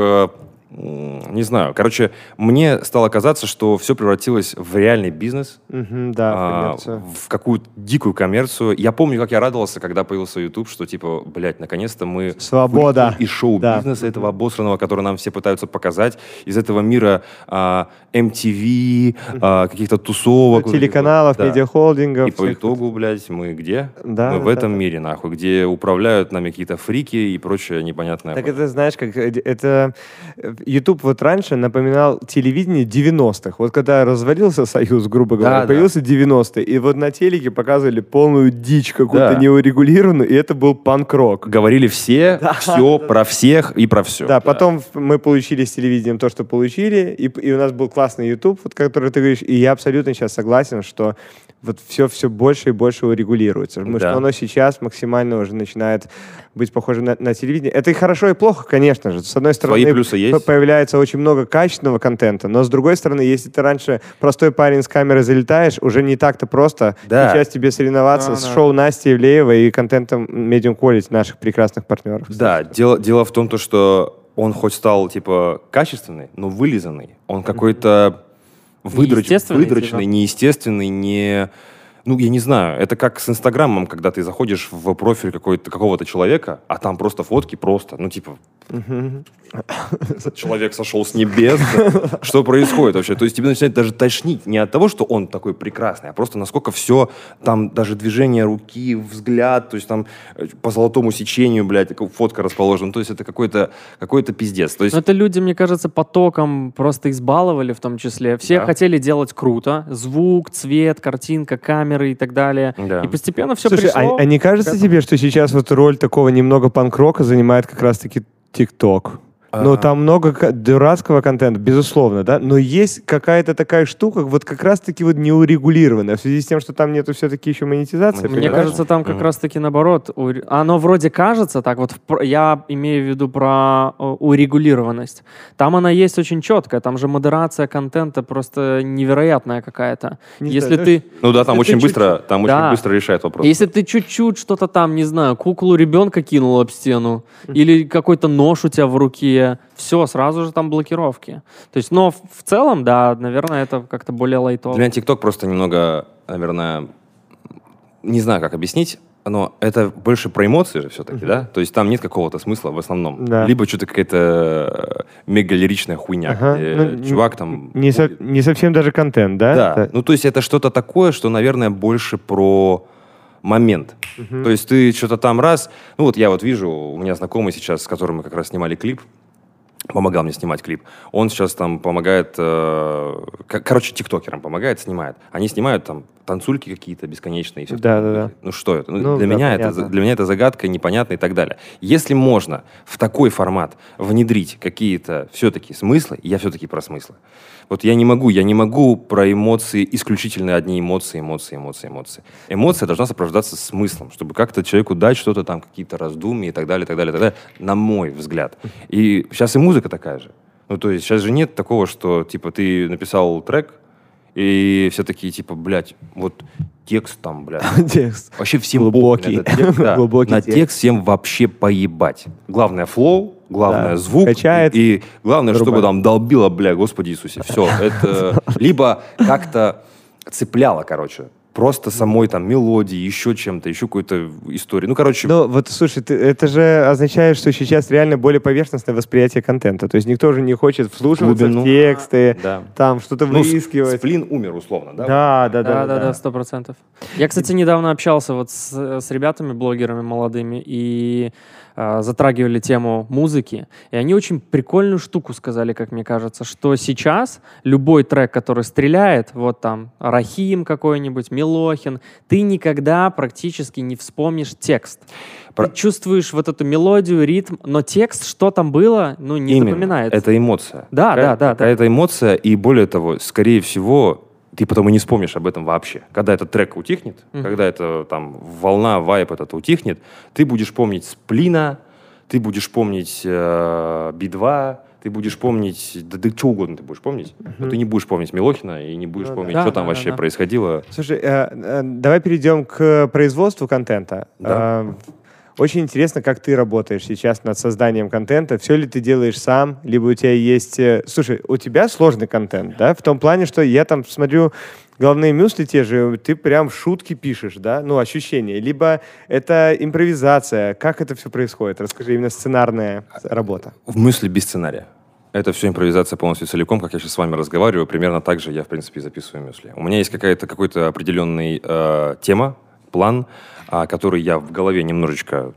не знаю, короче, мне стало казаться, что все превратилось в реальный бизнес, Мгм, да, а, в какую-то дикую коммерцию. Я помню, как я радовался, когда появился YouTube, что типа, блядь, наконец-то мы Свобода. вылетим из шоу-бизнеса этого обосранного, который нам все пытаются показать, из этого мира а, MTV, а, каких-то тусовок. Телеканалов, да. медиахолдингов. И по итогу, блядь, мы где? Да, мы в да, этом да. мире, нахуй, где управляют нами какие-то фрики и прочее непонятное. Так это, знаешь, как э, это YouTube вот раньше напоминал телевидение 90-х. Вот когда развалился Союз, грубо говоря, да. появился 90-й, и вот на телеке показывали полную дичь какую-то Да. неурегулированную, и это был панк-рок. Говорили все, все про всех и про все. Да, потом в- мы получили с телевидением то, что получили, и, и у нас был классный YouTube, вот, который ты говоришь, и я абсолютно сейчас согласен, что вот все все больше и больше урегулируется. Потому Да. что оно сейчас максимально уже начинает быть похоже на, на телевидение. Это и хорошо, и плохо, конечно же. С одной стороны, Свои плюсы есть. появляется очень много качественного контента, но с другой стороны, если ты раньше простой парень с камерой залетаешь, уже не так-то просто Да. сейчас тебе соревноваться Да, с да. шоу Насти Ивлеевой и контентом Medium Quality наших прекрасных партнеров. Да, дело, дело в том, то, что он хоть стал, типа, качественный, но вылизанный. Он какой-то выдрач- Неестественный, выдроченный, типа. неестественный, не... Ну, я не знаю, это как с Инстаграмом, когда ты заходишь в профиль какого-то человека, а там просто фотки просто, ну, типа, человек сошел с небес. Что происходит вообще? То есть тебе начинает даже тошнить не от того, что он такой прекрасный, а просто насколько все, там даже движение руки, взгляд, то есть там э, по золотому сечению, блядь, фотка расположена. То есть это какой-то какой пиздец. То есть Но это люди, мне кажется, потоком просто избаловали в том числе. Все Да. хотели делать круто. Звук, цвет, картинка, камеры и так далее. Да. И постепенно все Слушай, пришло. а, а не кажется тебе, что сейчас вот роль такого немного панк-рока занимает как раз-таки ТикТок? Ну, А. там много ко- дурацкого контента, безусловно, да, но есть какая-то такая штука, вот как раз-таки вот неурегулированная, в связи с тем, что там нету все-таки еще монетизации. Мне понимаешь? кажется, там как раз-таки наоборот. Оно вроде кажется так, вот я имею в виду про урегулированность. Там она есть очень четкая, там же модерация контента просто невероятная какая-то. Не Если знаю, ты, Ну да, там Если очень быстро, там Да. очень быстро решает вопрос. если ты чуть-чуть что-то там, не знаю, куклу ребенка кинул об стену, или какой-то нож у тебя в руке, все, сразу же там блокировки. То есть, но в, целом, да, наверное, это как-то более лайтово. Для меня ТикТок просто немного, наверное, не знаю, как объяснить, но это больше про эмоции же все-таки, да? То есть там нет какого-то смысла в основном. Да. Либо что-то какая-то э, мега лиричная хуйня, Ага. где Ну, чувак там... Не, со- не совсем даже контент, да? Да, Это- ну то есть это что-то такое, что, наверное, больше про момент. То есть ты что-то там раз... Ну вот я вот вижу, у меня знакомый сейчас, с которым мы как раз снимали клип, помогал мне снимать клип. Он сейчас там помогает, э, короче, тиктокерам помогает, снимает. Они снимают там танцульки какие-то бесконечные. и всё Да, да, да. Ну что это? Ну, Ну, для, да, меня это, понятно. для меня это загадка, непонятно и так далее. Если можно в такой формат внедрить какие-то все-таки смыслы, я все-таки про смыслы. Вот я не могу, я не могу про эмоции, исключительно одни эмоции, эмоции, эмоции, эмоции. Эмоция должна сопровождаться смыслом, чтобы как-то человеку дать что-то там, какие-то раздумья и так далее, и так далее, и так далее, на мой взгляд. И сейчас и музыка такая же. Ну, то есть сейчас же нет такого, что, типа, ты написал трек, и все такие, типа, блядь, вот текст там, блядь, Текст. Вообще всем Глубокий. текст, да. Глубокий На текст. текст всем вообще поебать. Главное флоу, главное Да. звук. Качает. И, главное, чтобы там долбило, бля, Господи Иисусе. Все. Это либо как-то цепляло, короче. Просто самой там мелодии, еще чем-то, еще какой-то историей. Ну, короче, Ну, вот, слушай, ты- это же означает, что сейчас реально более поверхностное восприятие контента. То есть никто же не хочет вслушиваться Глубину. в тексты, да. там что-то Ну, выискивать. сплин умер, условно, да? Да, да, Да, да, да, да, сто процентов. Я, кстати, недавно общался вот с, с ребятами, блогерами молодыми, и затрагивали тему музыки, и они очень прикольную штуку сказали, как мне кажется, что сейчас любой трек, который стреляет, вот там Рахим какой-нибудь, Милохин, ты никогда практически не вспомнишь текст. Про- Ты чувствуешь вот эту мелодию, ритм, но текст, что там было, ну, не Именно. запоминается. Это эмоция. Да, да, да, да. Какая-то эмоция, и более того, скорее всего, ты потом и не вспомнишь об этом вообще. Когда этот трек утихнет, Мгм. когда эта там волна, вайп этот утихнет, ты будешь помнить сплина, ты будешь помнить э, Би-2, ты будешь помнить, да, да что угодно ты будешь помнить, но ты не будешь помнить Милохина и не будешь Ну да. помнить, Да, что там да, вообще да, да. происходило. Слушай, э, э, давай перейдем к производству контента. Да. Э, Очень интересно, как ты работаешь сейчас над созданием контента. Все ли ты делаешь сам, либо у тебя есть... э, Слушай, у тебя сложный контент, да? В том плане, что я там смотрю головные мюсли те же, ты прям шутки пишешь, да? Ну, ощущения. Либо это импровизация. Как это все происходит? Расскажи, именно сценарная работа. В мысли без сценария. Это все импровизация полностью целиком, как я сейчас с вами разговариваю. Примерно так же я, в принципе, записываю мысли. У меня есть какая-то какой-то определенный э, тема, план, который я в голове немножечко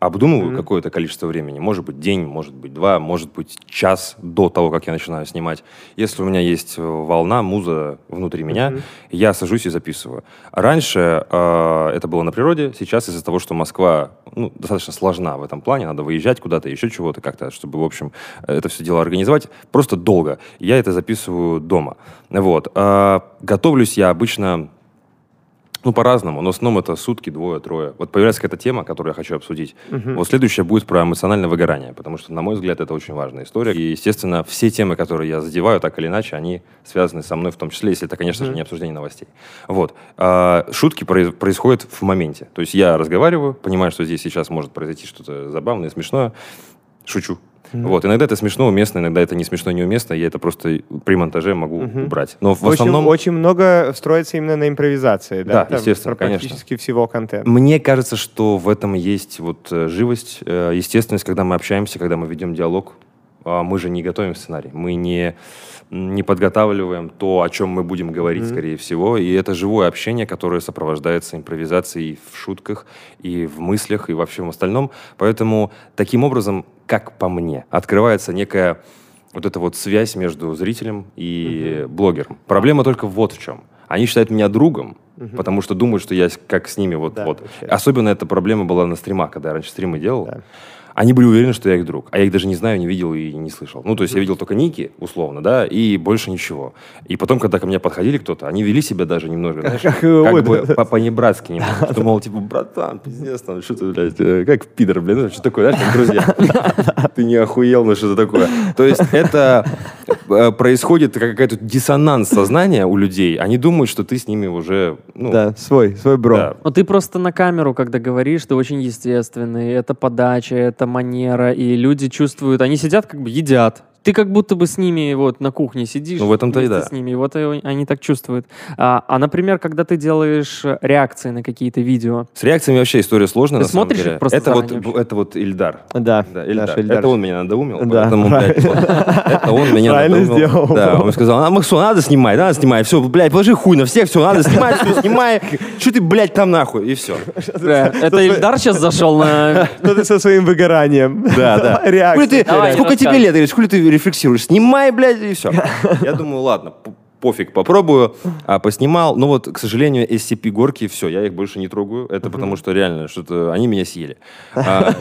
обдумываю Мгм. какое-то количество времени. Может быть, день, может быть, два, может быть, час до того, как я начинаю снимать. Если у меня есть э, волна, муза внутри меня, Мгм. я сажусь и записываю. Раньше э, это было на природе, сейчас из-за того, что Москва ну, достаточно сложна в этом плане, надо выезжать куда-то, еще чего-то как-то, чтобы, в общем, это все дело организовать, просто долго. Я это записываю дома. Вот. А, готовлюсь я обычно ну, по-разному, но основном это сутки, двое, трое. Вот появляется какая-то тема, которую я хочу обсудить. Мгм. Вот следующая будет про эмоциональное выгорание, потому что, на мой взгляд, это очень важная история. И, естественно, все темы, которые я задеваю, так или иначе, они связаны со мной в том числе, если это, конечно же, Мгм. не обсуждение новостей. Вот. А, шутки произ- происходят в моменте. То есть я разговариваю, понимаю, что здесь сейчас может произойти что-то забавное, смешное, шучу. Мгм. Вот. Иногда это смешно, уместно, иногда это не смешно, неуместно. Я это просто при монтаже могу Мгм. убрать. Но в очень, основном... очень много строится именно на импровизации, да? Да, Там естественно, конечно. Практически всего контента. Мне кажется, что в этом есть вот э, живость, э, естественность, когда мы общаемся, когда мы ведем диалог. А Мы же не готовим сценарий, мы не, не подготавливаем то, о чем мы будем говорить, Мгм. скорее всего. И это живое общение, которое сопровождается импровизацией в шутках, и в мыслях, и во всем остальном. Поэтому таким образом, как по мне, открывается некая вот эта вот связь между зрителем и блогером. Проблема только вот в чем. Они считают меня другом, Мгм. потому что думают, что я как с ними вот Да, вот. Особенно эта проблема была на стримах, когда я раньше стримы делал. Да. Они были уверены, что я их друг, а я их даже не знаю, не видел и не слышал. Ну, то есть я видел только ники, условно, да, и больше ничего. И потом, когда ко мне подходили кто-то, они вели себя даже немного, знаешь, Как, как, э, ой, бы по-небратски немного. Что, мол, типа, братан, пиздец, там, что ты, блядь, э, как пидор, блин, ну, что такое, знаешь, как друзья. Ты не охуел, ну, что-то такое. То есть это э, происходит какая-то диссонанс сознания у людей. Они думают, что ты с ними уже, ну, Да, свой, свой бро. да, Ну, ты просто на камеру, когда говоришь, ты очень естественный. Это подача, это манера, и люди чувствуют, они сидят как бы едят. Ты как будто бы с ними вот на кухне сидишь. Ну, в этом-то и да. с ними, и вот они так чувствуют. А, а, например, когда ты делаешь э, реакции на какие-то видео, С реакциями вообще история сложная, Ты на самом смотришь деле. их просто это вот, вообще? это вот Ильдар. Да, Да, наш Ильдар. Ильдар. Это он меня надоумил, Да, поэтому, блядь, вот, это он меня Правильно надоумил. сделал. Да, он сказал, а, Максон, надо снимать, надо снимать, все, блядь, положи хуй на всех, все, надо снимать, все, снимай, что ты, блядь, там нахуй, и все. это Ильдар сейчас зашел на... Что ты со своим выгоранием? Да, да. Хули Реакция. ты, сколько тебе лет, хули ты рефлексируешь, снимай, блядь, и все. Я думаю, ладно, пофиг, попробую, а, поснимал. Но вот, к сожалению, SCP-горки, все, я их больше не трогаю. Это потому что реально, что-то они меня съели. А,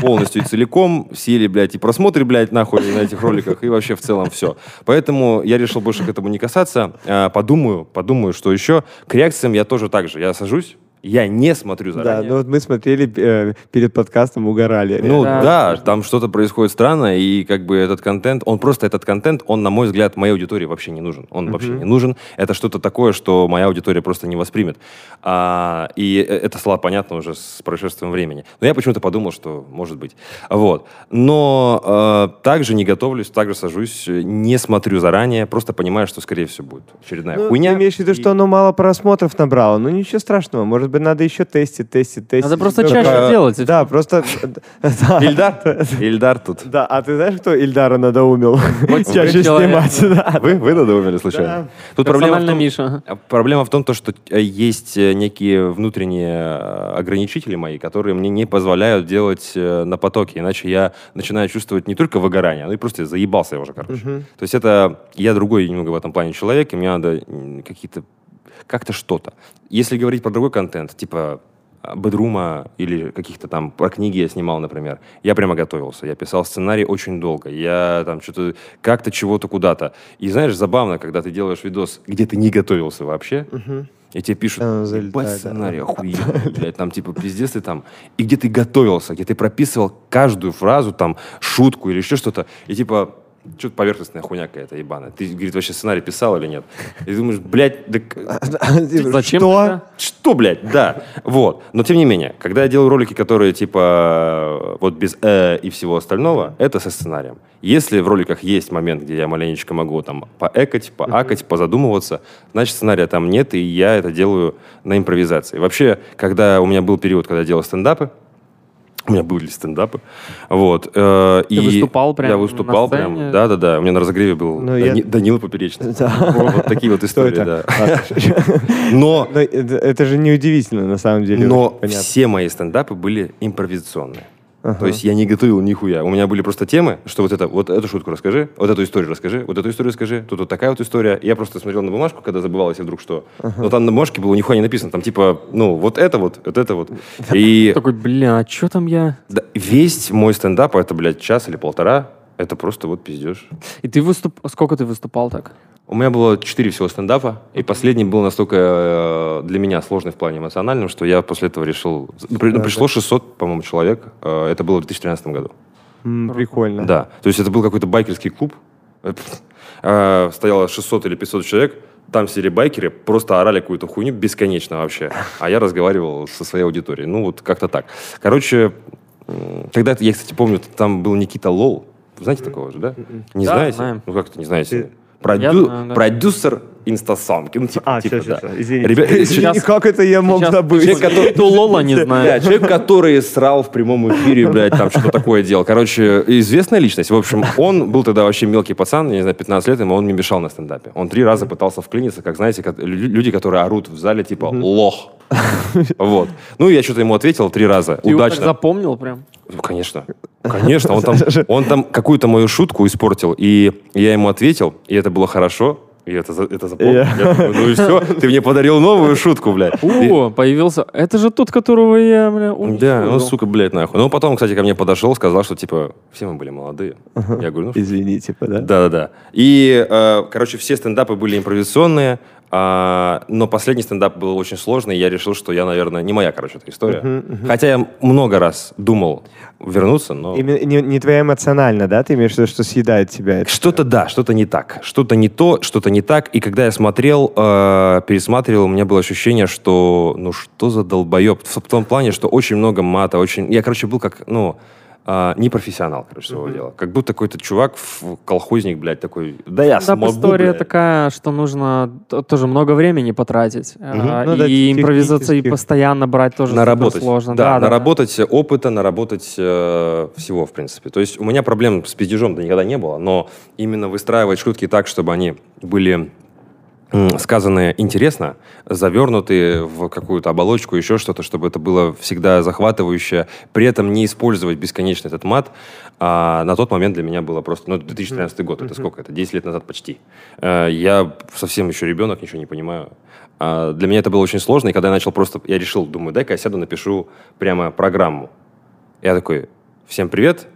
полностью и целиком съели, блядь, и просмотры, блядь, нахуй на этих роликах, и вообще в целом все. Поэтому я решил больше к этому не касаться. А, подумаю, подумаю, что еще. К реакциям я тоже так же. Я сажусь, я не смотрю Да, заранее. ну вот мы смотрели э, перед подкастом, угорали. Ну Да, да, там что-то происходит странно, и как бы этот контент, он просто этот контент, он, на мой взгляд, моей аудитории вообще не нужен. Он вообще не нужен. Это что-то такое, что моя аудитория просто не воспримет. А, и э- это стало понятно уже с прошествием времени. Но я почему-то подумал, что может быть. Вот. Но э, также не готовлюсь, также сажусь, не смотрю заранее, просто понимаю, что, скорее всего, будет очередная Ну, хуйня. Ты имеешь в виду, И- что оно мало просмотров набрало? Ну ничего страшного, может быть, надо еще тестить, тестить, тестить. Надо просто Только- чаще делать. и Да, просто... да. Ильдар? Ильдар тут. Да, а ты знаешь, кто Ильдара надоумил? Чаще снимать. Вы, вы надоумили случайно? Тут проблема в Персонально том, Миша. Проблема в том, то, что э, есть э, некие внутренние э, ограничители мои, которые мне не позволяют делать на потоке, иначе я начинаю чувствовать не только выгорание, но и просто заебался я уже, короче. То есть это я другой немного в этом плане человек, и мне надо какие-то как-то что-то. Если говорить про другой контент, типа а, Бедрума или каких-то там про книги я снимал, например, я прямо готовился. Я писал сценарий очень долго. Я там что-то как-то чего-то куда-то. И знаешь, забавно, когда ты делаешь видос, где ты не готовился вообще, и тебе пишут, ебать сценарий, блядь, там типа пиздец ты там. И где ты готовился, где ты прописывал каждую фразу, там, шутку или еще что-то. И типа, что-то поверхностная хуйня какая-то ебаная. Ты, говорит, вообще сценарий писал или нет? И ты думаешь, блядь, да Зачем Что? что, блядь, да, вот. Но тем не менее, когда я делаю ролики, которые типа вот без э и всего остального, это со сценарием. Если в роликах есть момент, где я маленечко могу там поэкать, поакать, позадумываться, значит сценария там нет, и я это делаю на импровизации. Вообще, когда у меня был период, когда я делал стендапы, у меня были стендапы, вот. э, Ты и выступал прям Я на выступал сцене? прям, да-да-да. У меня на разогреве был Ну, я- Дани- Данила Поперечный. Да. Вот, вот такие вот истории, это? да. Но Но это, это же неудивительно, на самом деле. но все мои стендапы были импровизационные. Ага. То есть я не готовил нихуя. У меня были просто темы, что вот это, вот эту шутку расскажи, вот эту историю расскажи, вот эту историю расскажи, тут вот такая вот история. Я просто смотрел на бумажку, когда забывал, если вдруг что. Но там на бумажке было нихуя не написано. Там типа, ну, вот это вот, вот это вот. И Такой, бля, а что там я? да, весь мой стендап, это, блядь, час или полтора, это просто вот пиздеж. И ты выступ... Сколько ты выступал так? У меня было четыре всего стендапа, и последний был настолько э, для меня сложный в плане эмоциональном, что я после этого решил... ну, ну, пришло 600, по-моему, человек. э, Это было в 2013 году. М, прикольно. Да. То есть это был какой-то байкерский клуб. Э, Стояло 600 или 500 человек. Там сидели байкеры, просто орали какую-то хуйню бесконечно вообще. А я разговаривал со своей аудиторией. Ну, вот как-то так. Короче, когда я, кстати, помню, там был Никита Лол. Знаете такого же, да? Не Да, знаете? знаем. Ну, как это не знаете? Продю- Я да. Продюсер инстасамки. Ну, типа, А, типа, всё, да. всё, всё, извините. Ребя- Извини, Сейчас- как это я мог Сейчас забыть? человек, который до Лола не Да, знает. человек, который срал в прямом эфире, блядь, там что-то такое делал. Короче, известная личность. В общем, он был тогда вообще мелкий пацан, я не знаю, 15 лет ему, он мне мешал на стендапе. Он три раза пытался вклиниться, как, знаете, как лю- люди, которые орут в зале, типа, лох. Вот. Ну, я что-то ему ответил три раза. Ты его так Удачно. запомнил прям? Ну, конечно. Конечно. Он там, он там какую-то мою шутку испортил, и я ему ответил, и это было хорошо. И это, за- это запомнил. Я- Я думаю, ну и все, ты мне подарил новую шутку, блядь. О, появился. Это же тот, которого я, бля, да, ну, сука, блядь, нахуй. Ну, потом, кстати, ко мне подошел, сказал, что, типа, все мы были молодые. Я говорю, ну, Извини, типа, да? да-да-да. И, э, короче, все стендапы были импровизационные, а, но последний стендап был очень сложный, и я решил, что я, наверное, не моя, короче, эта история. Хотя я много раз думал вернуться, но... Именно не, не твоя эмоционально, да? Ты имеешь в виду, что съедает тебя это? Что-то да, что-то не так. Что-то не то, что-то не так. И когда я смотрел, э, пересматривал, у меня было ощущение, что ну что за долбоеб. В том плане, что очень много мата, очень... Я, короче, был как, ну, э, не профессионал, короче, своего дела. Как будто какой-то чувак, колхозник, блядь, такой, да я Стендап смогу, история блядь». такая, что нужно тоже много времени потратить. А, Ну да, и импровизацией технических. постоянно брать тоже наработать. сложно. Да, наработать опыта, наработать э, всего, в принципе. То есть у меня проблем с пиздежом-то никогда не было, но именно выстраивать шутки так, чтобы они были м, сказаны интересно, завернуты в какую-то оболочку, еще что-то, чтобы это было всегда захватывающе, при этом не использовать бесконечно этот мат, а на тот момент для меня было просто, ну, 2013 год, это сколько? Это 10 лет назад почти. Э, Я совсем еще ребенок, ничего не понимаю. А Для меня это было очень сложно, и когда я начал просто, я решил, думаю, дай-ка я сяду, напишу прямо программу. Я такой, всем привет,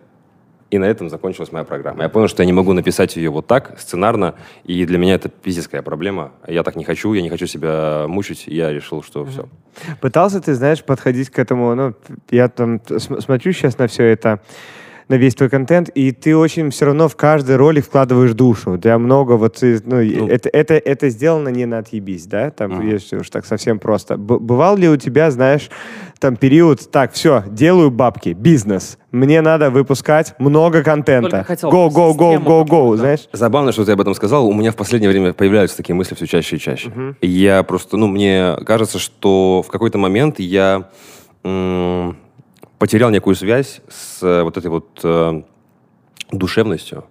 и на этом закончилась моя программа. Я понял, что я не могу написать ее вот так, сценарно, и для меня это пиздецкая проблема. Я так не хочу, я не хочу себя мучить, и я решил, что все. Пытался ты, знаешь, подходить к этому, ну, я там смотрю сейчас на все это, на весь твой контент, и ты очень все равно в каждый ролик вкладываешь душу. У тебя много вот, ты, ну, Ну. это, это, это сделано не на отъебись, да? Там, Мгм. если уж так совсем просто. Б- бывал ли у тебя, знаешь, там период, так, все, делаю бабки, бизнес, мне надо выпускать много контента. Go, систему go, go, какую-то. знаешь? Забавно, что ты об этом сказал. У меня в последнее время появляются такие мысли все чаще и чаще. И я просто, ну, мне кажется, что в какой-то момент я м, потерял некую связь с э, вот этой вот э, душевностью.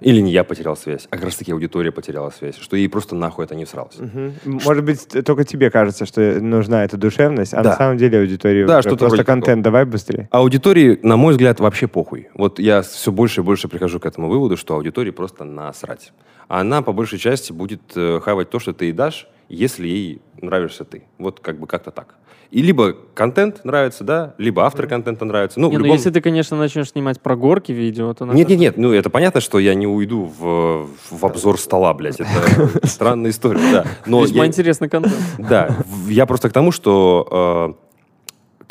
Или не я потерял связь, а как раз таки аудитория потеряла связь, что ей просто нахуй это не всралось. Мгм. Может быть, только тебе кажется, что нужна эта душевность, а Да. на самом деле аудитории Да, уже что-то просто контент, давай быстрее. Аудитории, на мой взгляд, вообще похуй. Вот я все больше и больше прихожу к этому выводу, что аудитории просто насрать. Она по большей части будет э, хавать то, что ты ей дашь, если ей нравишься ты. Вот как бы как-то так. И либо контент нравится, да, либо автор контента нравится. Ну, Не, ну любом... если ты, конечно, начнешь снимать про горки видео, то... Нет, нет, нет, ну это понятно, что я не уйду в, в обзор стола, блядь. Это странная история, да. Но Весьма я- интересный контент. да, я просто к тому, что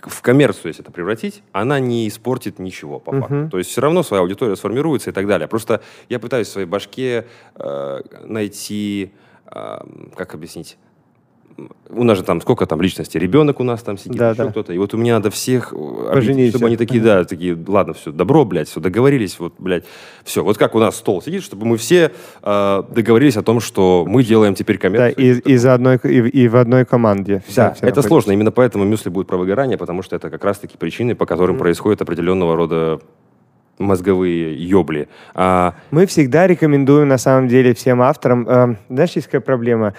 в коммерцию, если это превратить, она не испортит ничего, по факту. То есть все равно своя аудитория сформируется и так далее. Просто я пытаюсь в своей башке э, найти, э, как объяснить, у нас же там сколько там личностей, ребенок у нас там сидит, Да, еще да. кто-то, и вот у мне надо всех э, объединить, чтобы они такие, да, такие, ладно, все, добро, блядь, все, договорились, вот, блядь, все. Вот как у нас стол сидит, чтобы мы все э, договорились о том, что мы делаем теперь Да, коммерцию. и, и, за одной, и, в- и в одной команде. Все- Да, все это находятся. сложно. Именно поэтому мюсли будет про выгорание, потому что это как раз-таки причины, по которым происходит определенного рода мозговые ёбли. А, Мы всегда рекомендуем, на самом деле, всем авторам. э, знаешь, есть какая проблема?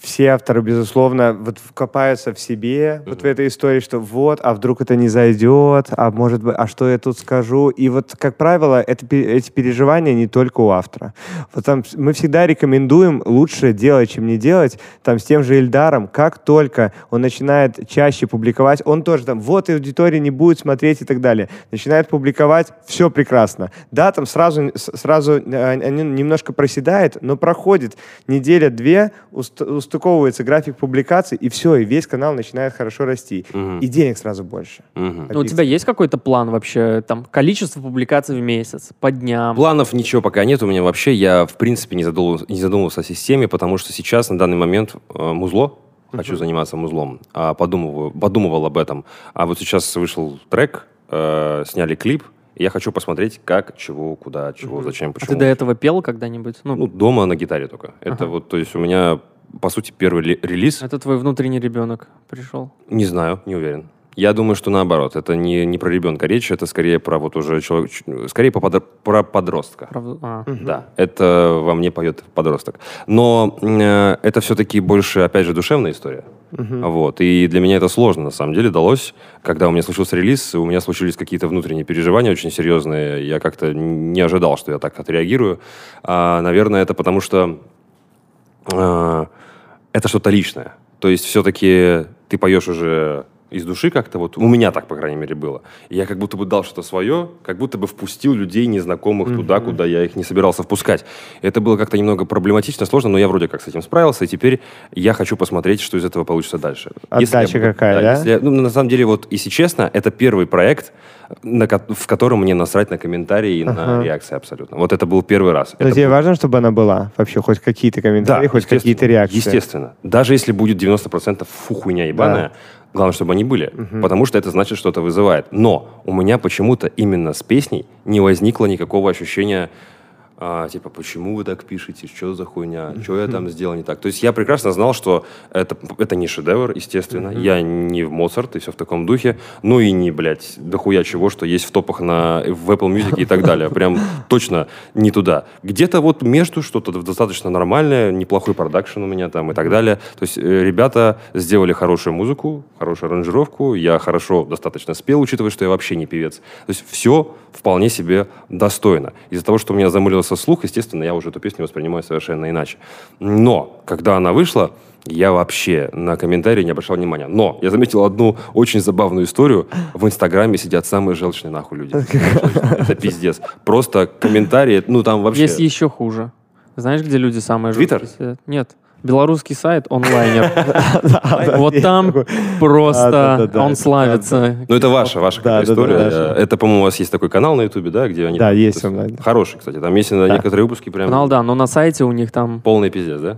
Все авторы, безусловно, вот копаются в себе, вот в этой истории, что вот, а вдруг это не зайдет, а может быть, а что я тут скажу? И вот, как правило, это, эти переживания не только у автора. Вот там мы всегда рекомендуем лучше делать, чем не делать. Там с тем же Эльдаром, как только он начинает чаще публиковать, он тоже там, вот, и аудитория не будет смотреть и так далее. Начинает публиковать, все прекрасно. Да, там сразу, сразу они немножко проседает, но проходит неделя-две, уст- устыковывается график публикаций, и все, и весь канал начинает хорошо расти. Мгм. И денег сразу больше. Ну, у тебя есть какой-то план вообще? Там количество публикаций в месяц, по дням? Планов ничего пока нет у меня вообще. Я, в принципе, не задумывался, не задумывался о системе, потому что сейчас, на данный момент, э, музло. Хочу заниматься музлом. А, подумываю, подумывал об этом. А вот сейчас вышел трек, э, сняли клип. и я хочу посмотреть, как, чего, куда, чего, зачем, А почему. ты до этого пел когда-нибудь? Ну, Ну, дома на гитаре только. Это Ага. вот, то есть у меня, по сути, первый ли- релиз. это твой внутренний ребенок пришел. Не знаю, не уверен. Я думаю, что наоборот. Это не, не про ребенка речь, это скорее про вот уже человек, скорее по подро- про подростка. Правда? А. Да, это во мне поет подросток. Но э, это все-таки больше, опять же, душевная история. Вот. И для меня это сложно, на самом деле, далось. Когда у меня случился релиз, у меня случились какие-то внутренние переживания очень серьезные. Я как-то не ожидал, что я так отреагирую. А, наверное, это потому что э, это что-то личное. То есть все-таки ты поешь уже из души как-то, вот у меня так, по крайней мере, было. И я как будто бы дал что-то свое, как будто бы впустил людей незнакомых туда, куда я их не собирался впускать. Это было как-то немного проблематично, сложно, но я вроде как с этим справился, и теперь я хочу посмотреть, что из этого получится дальше. Если я Отдача какая, да? если я- ну, на самом деле, вот, если честно, это первый проект, на в котором мне насрать на комментарии и на Ага. реакции абсолютно. Вот это был первый раз. Но Это тебе был- важно, чтобы она была? Вообще хоть какие-то комментарии, хоть естественно, какие-то реакции? Естественно. Даже если будет 90% фу, хуйня ебаная, главное, чтобы они были. Потому что это значит, что-то вызывает. Но у меня почему-то именно с песней не возникло никакого ощущения, а, типа, почему вы так пишете, что за хуйня, что я там сделал не так. То есть я прекрасно знал, что это, это не шедевр, естественно. Я не в Моцарт и все в таком духе. Ну и не, блядь, дохуя чего, что есть в топах на, в Apple Music и так далее. Прям точно не туда. Где-то вот между что-то достаточно нормальное, неплохой продакшн у меня там и так далее. То есть э, ребята сделали хорошую музыку, хорошую аранжировку, я хорошо достаточно спел, учитывая, что я вообще не певец. То есть все вполне себе достойно. Из-за того, что у меня замылился слух, естественно, я уже эту песню воспринимаю совершенно иначе. Но, когда она вышла, я вообще на комментарии не обращал внимания. Но я заметил одну очень забавную историю. В Инстаграме сидят самые желчные нахуй люди. Это пиздец. Просто комментарии, ну там вообще... Есть еще хуже. Знаешь, где люди самые Твиттер? жуткие сидят? Нет. Белорусский сайт онлайнер. Вот там просто Да-да-да-да, он славится. Ну, это ваша, ваша какая-то история. Это, по-моему, у вас есть такой канал на Ютубе, да, где они... Да, есть онлайн. Хороший, кстати. Там есть некоторые выпуски прям Канал, да, но на сайте у них там... полный пиздец, да?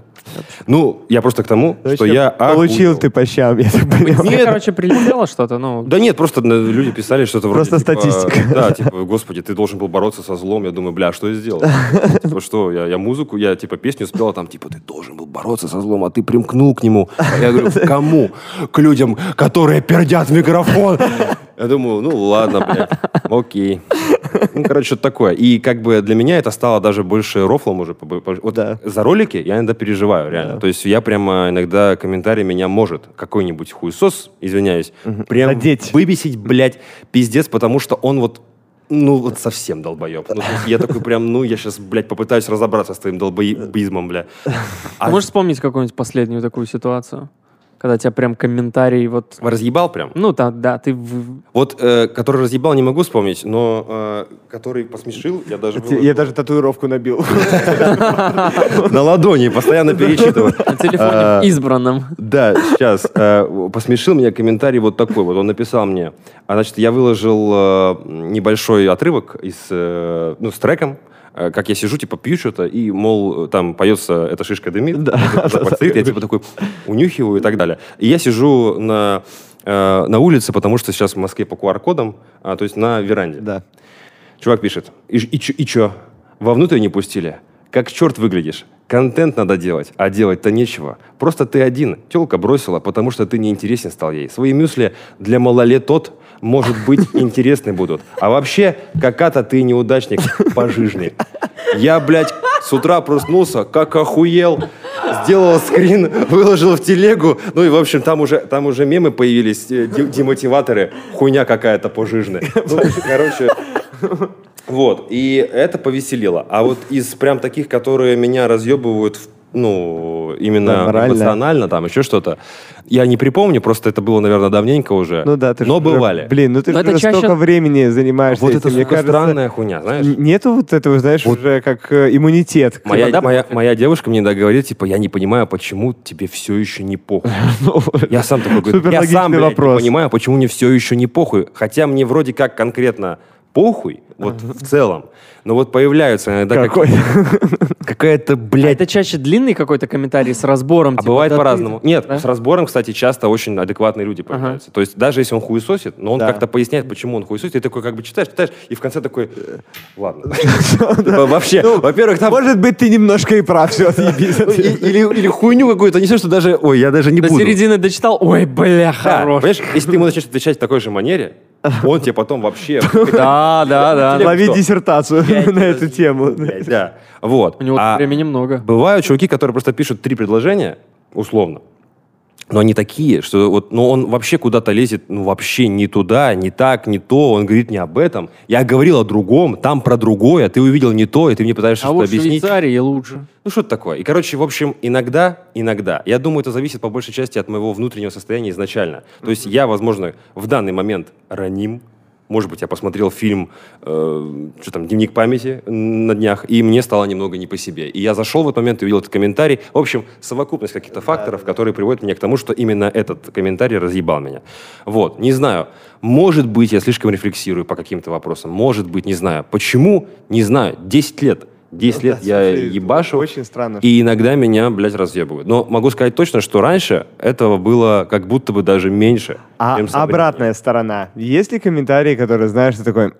Ну, я просто к тому, что Точно, я Получил охуел. ты по щам, я так понимаю. Тебе, короче, прилетело что-то, ну... Да нет, просто э, люди писали что-то вроде... Просто типа, статистика. Да, типа, господи, ты должен был бороться со злом. Я думаю, бля, что я сделал? Типа, что, я, я музыку, я, типа, песню спел, а там, типа, ты должен был бороться со злом, а ты примкнул к нему. Я говорю, к кому? К людям, которые пердят в микрофон. Я думаю, ну ладно, блядь, окей. Ну, короче, что-то такое. И как бы для меня это стало даже больше рофлом уже. Вот Да. за ролики я иногда переживаю, реально. То есть я прямо иногда комментарий меня может какой-нибудь хуесос, извиняюсь, прям Задеть. выбесить, блядь, пиздец, потому что он вот ну, вот совсем долбоеб. Ну, я такой прям, ну, я сейчас, блядь, попытаюсь разобраться с твоим долбоебизмом, бля. А Можешь вспомнить какую-нибудь последнюю такую ситуацию? Когда тебя прям комментарий вот... Разъебал прям? Ну, да, да, ты... Вот, э, который разъебал, не могу вспомнить, но э, который посмешил, я даже... Я выложил даже татуировку набил. на ладони постоянно перечитываю. На телефоне А, избранном. Да, сейчас. э, посмешил меня комментарий вот такой вот. Он написал мне. А, значит, я выложил э, небольшой отрывок из, э, ну, с треком, как я сижу, типа, пью что-то, и, мол, там поется «Эта шишка дымит», да, я типа такой унюхиваю и так далее. И я сижу на, э, на улице, потому что сейчас в Москве по QR-кодам, а, то есть на веранде. Да. Чувак пишет, и, и, чё- и чё, вовнутрь не пустили? Как черт выглядишь? Контент надо делать, а делать-то нечего. Просто ты один. Телка бросила, потому что ты неинтересен стал ей. Свои мюсли для малолетот, может быть, интересны будут. А вообще, какая-то ты неудачник пожижный. Я, блядь, с утра проснулся, как охуел, сделал скрин, выложил в телегу. Ну и, в общем, там уже, там уже мемы появились, э, де- демотиваторы. Хуйня какая-то пожижная. Ну, короче, вот, и это повеселило. А вот из прям таких, которые меня разъебывают, в- ну, Да, именно морально. эмоционально, там еще что-то, я не припомню, просто это было, наверное, давненько уже. Ну да, ты Но уже- бывали. Блин, ну ты Но же уже чаще- столько времени занимаешься вот этим. это, Мне сука, кажется, странная хуйня, знаешь? Нету вот этого, знаешь, Вот. уже как э, иммунитет. Моя, Вода моя, моя девушка мне иногда говорит, типа, я не понимаю, почему тебе все еще не похуй. Я сам такой говорю, я сам, блядь, не понимаю, почему мне все еще не похуй. Хотя мне вроде как конкретно похуй, вот в целом. Но вот появляются иногда Какой? какая-то, А блядь, это чаще длинный какой-то комментарий с разбором? А типа, бывает да по-разному. Нет, Да? с разбором, кстати, часто очень адекватные люди появляются. То есть даже если он хуесосит, но он Да. как-то поясняет, почему он хуесосит, ты такой как бы читаешь, читаешь, и в конце такой, «Э, ладно. Типа, Вообще, во-первых, там... Может быть, ты немножко и прав, все, ну, и- Или хуйню какую-то несешь, что даже... Ой, я даже не До буду. середины дочитал, ой, бля, хорош. понимаешь, если ты ему начнешь отвечать в такой же манере, он тебе потом вообще... Да, да, да. Лови диссертацию на эту тему. Да, вот. У него А времени много. Бывают чуваки, которые просто пишут три предложения, условно, но они такие, что вот, ну, он вообще куда-то лезет, ну, вообще не туда, не так, не то, он говорит не об этом. Я говорил о другом, там про другое, ты увидел не то, и ты мне пытаешься А что-то вот в объяснить. Швейцарии лучше. Ну, что-то такое. И, короче, в общем, иногда, иногда, я думаю, это зависит по большей части от моего внутреннего состояния изначально. То есть я, возможно, в данный момент раним, может быть, я посмотрел фильм, э, что там, «Дневник памяти» на днях, и мне стало немного не по себе. И я зашел в этот момент и увидел этот комментарий. В общем, совокупность каких-то факторов, которые приводят меня к тому, что именно этот комментарий разъебал меня. Вот, не знаю. Может быть, я слишком рефлексирую по каким-то вопросам. Может быть, не знаю. Почему? Не знаю. 10 лет. 10 лет я Слушай, ебашу. Очень странно. И иногда меня, блядь, разъебывают. Но могу сказать точно, что раньше этого было как будто бы даже меньше. А обратная сторона. Есть ли комментарии, которые знаешь, ты такой,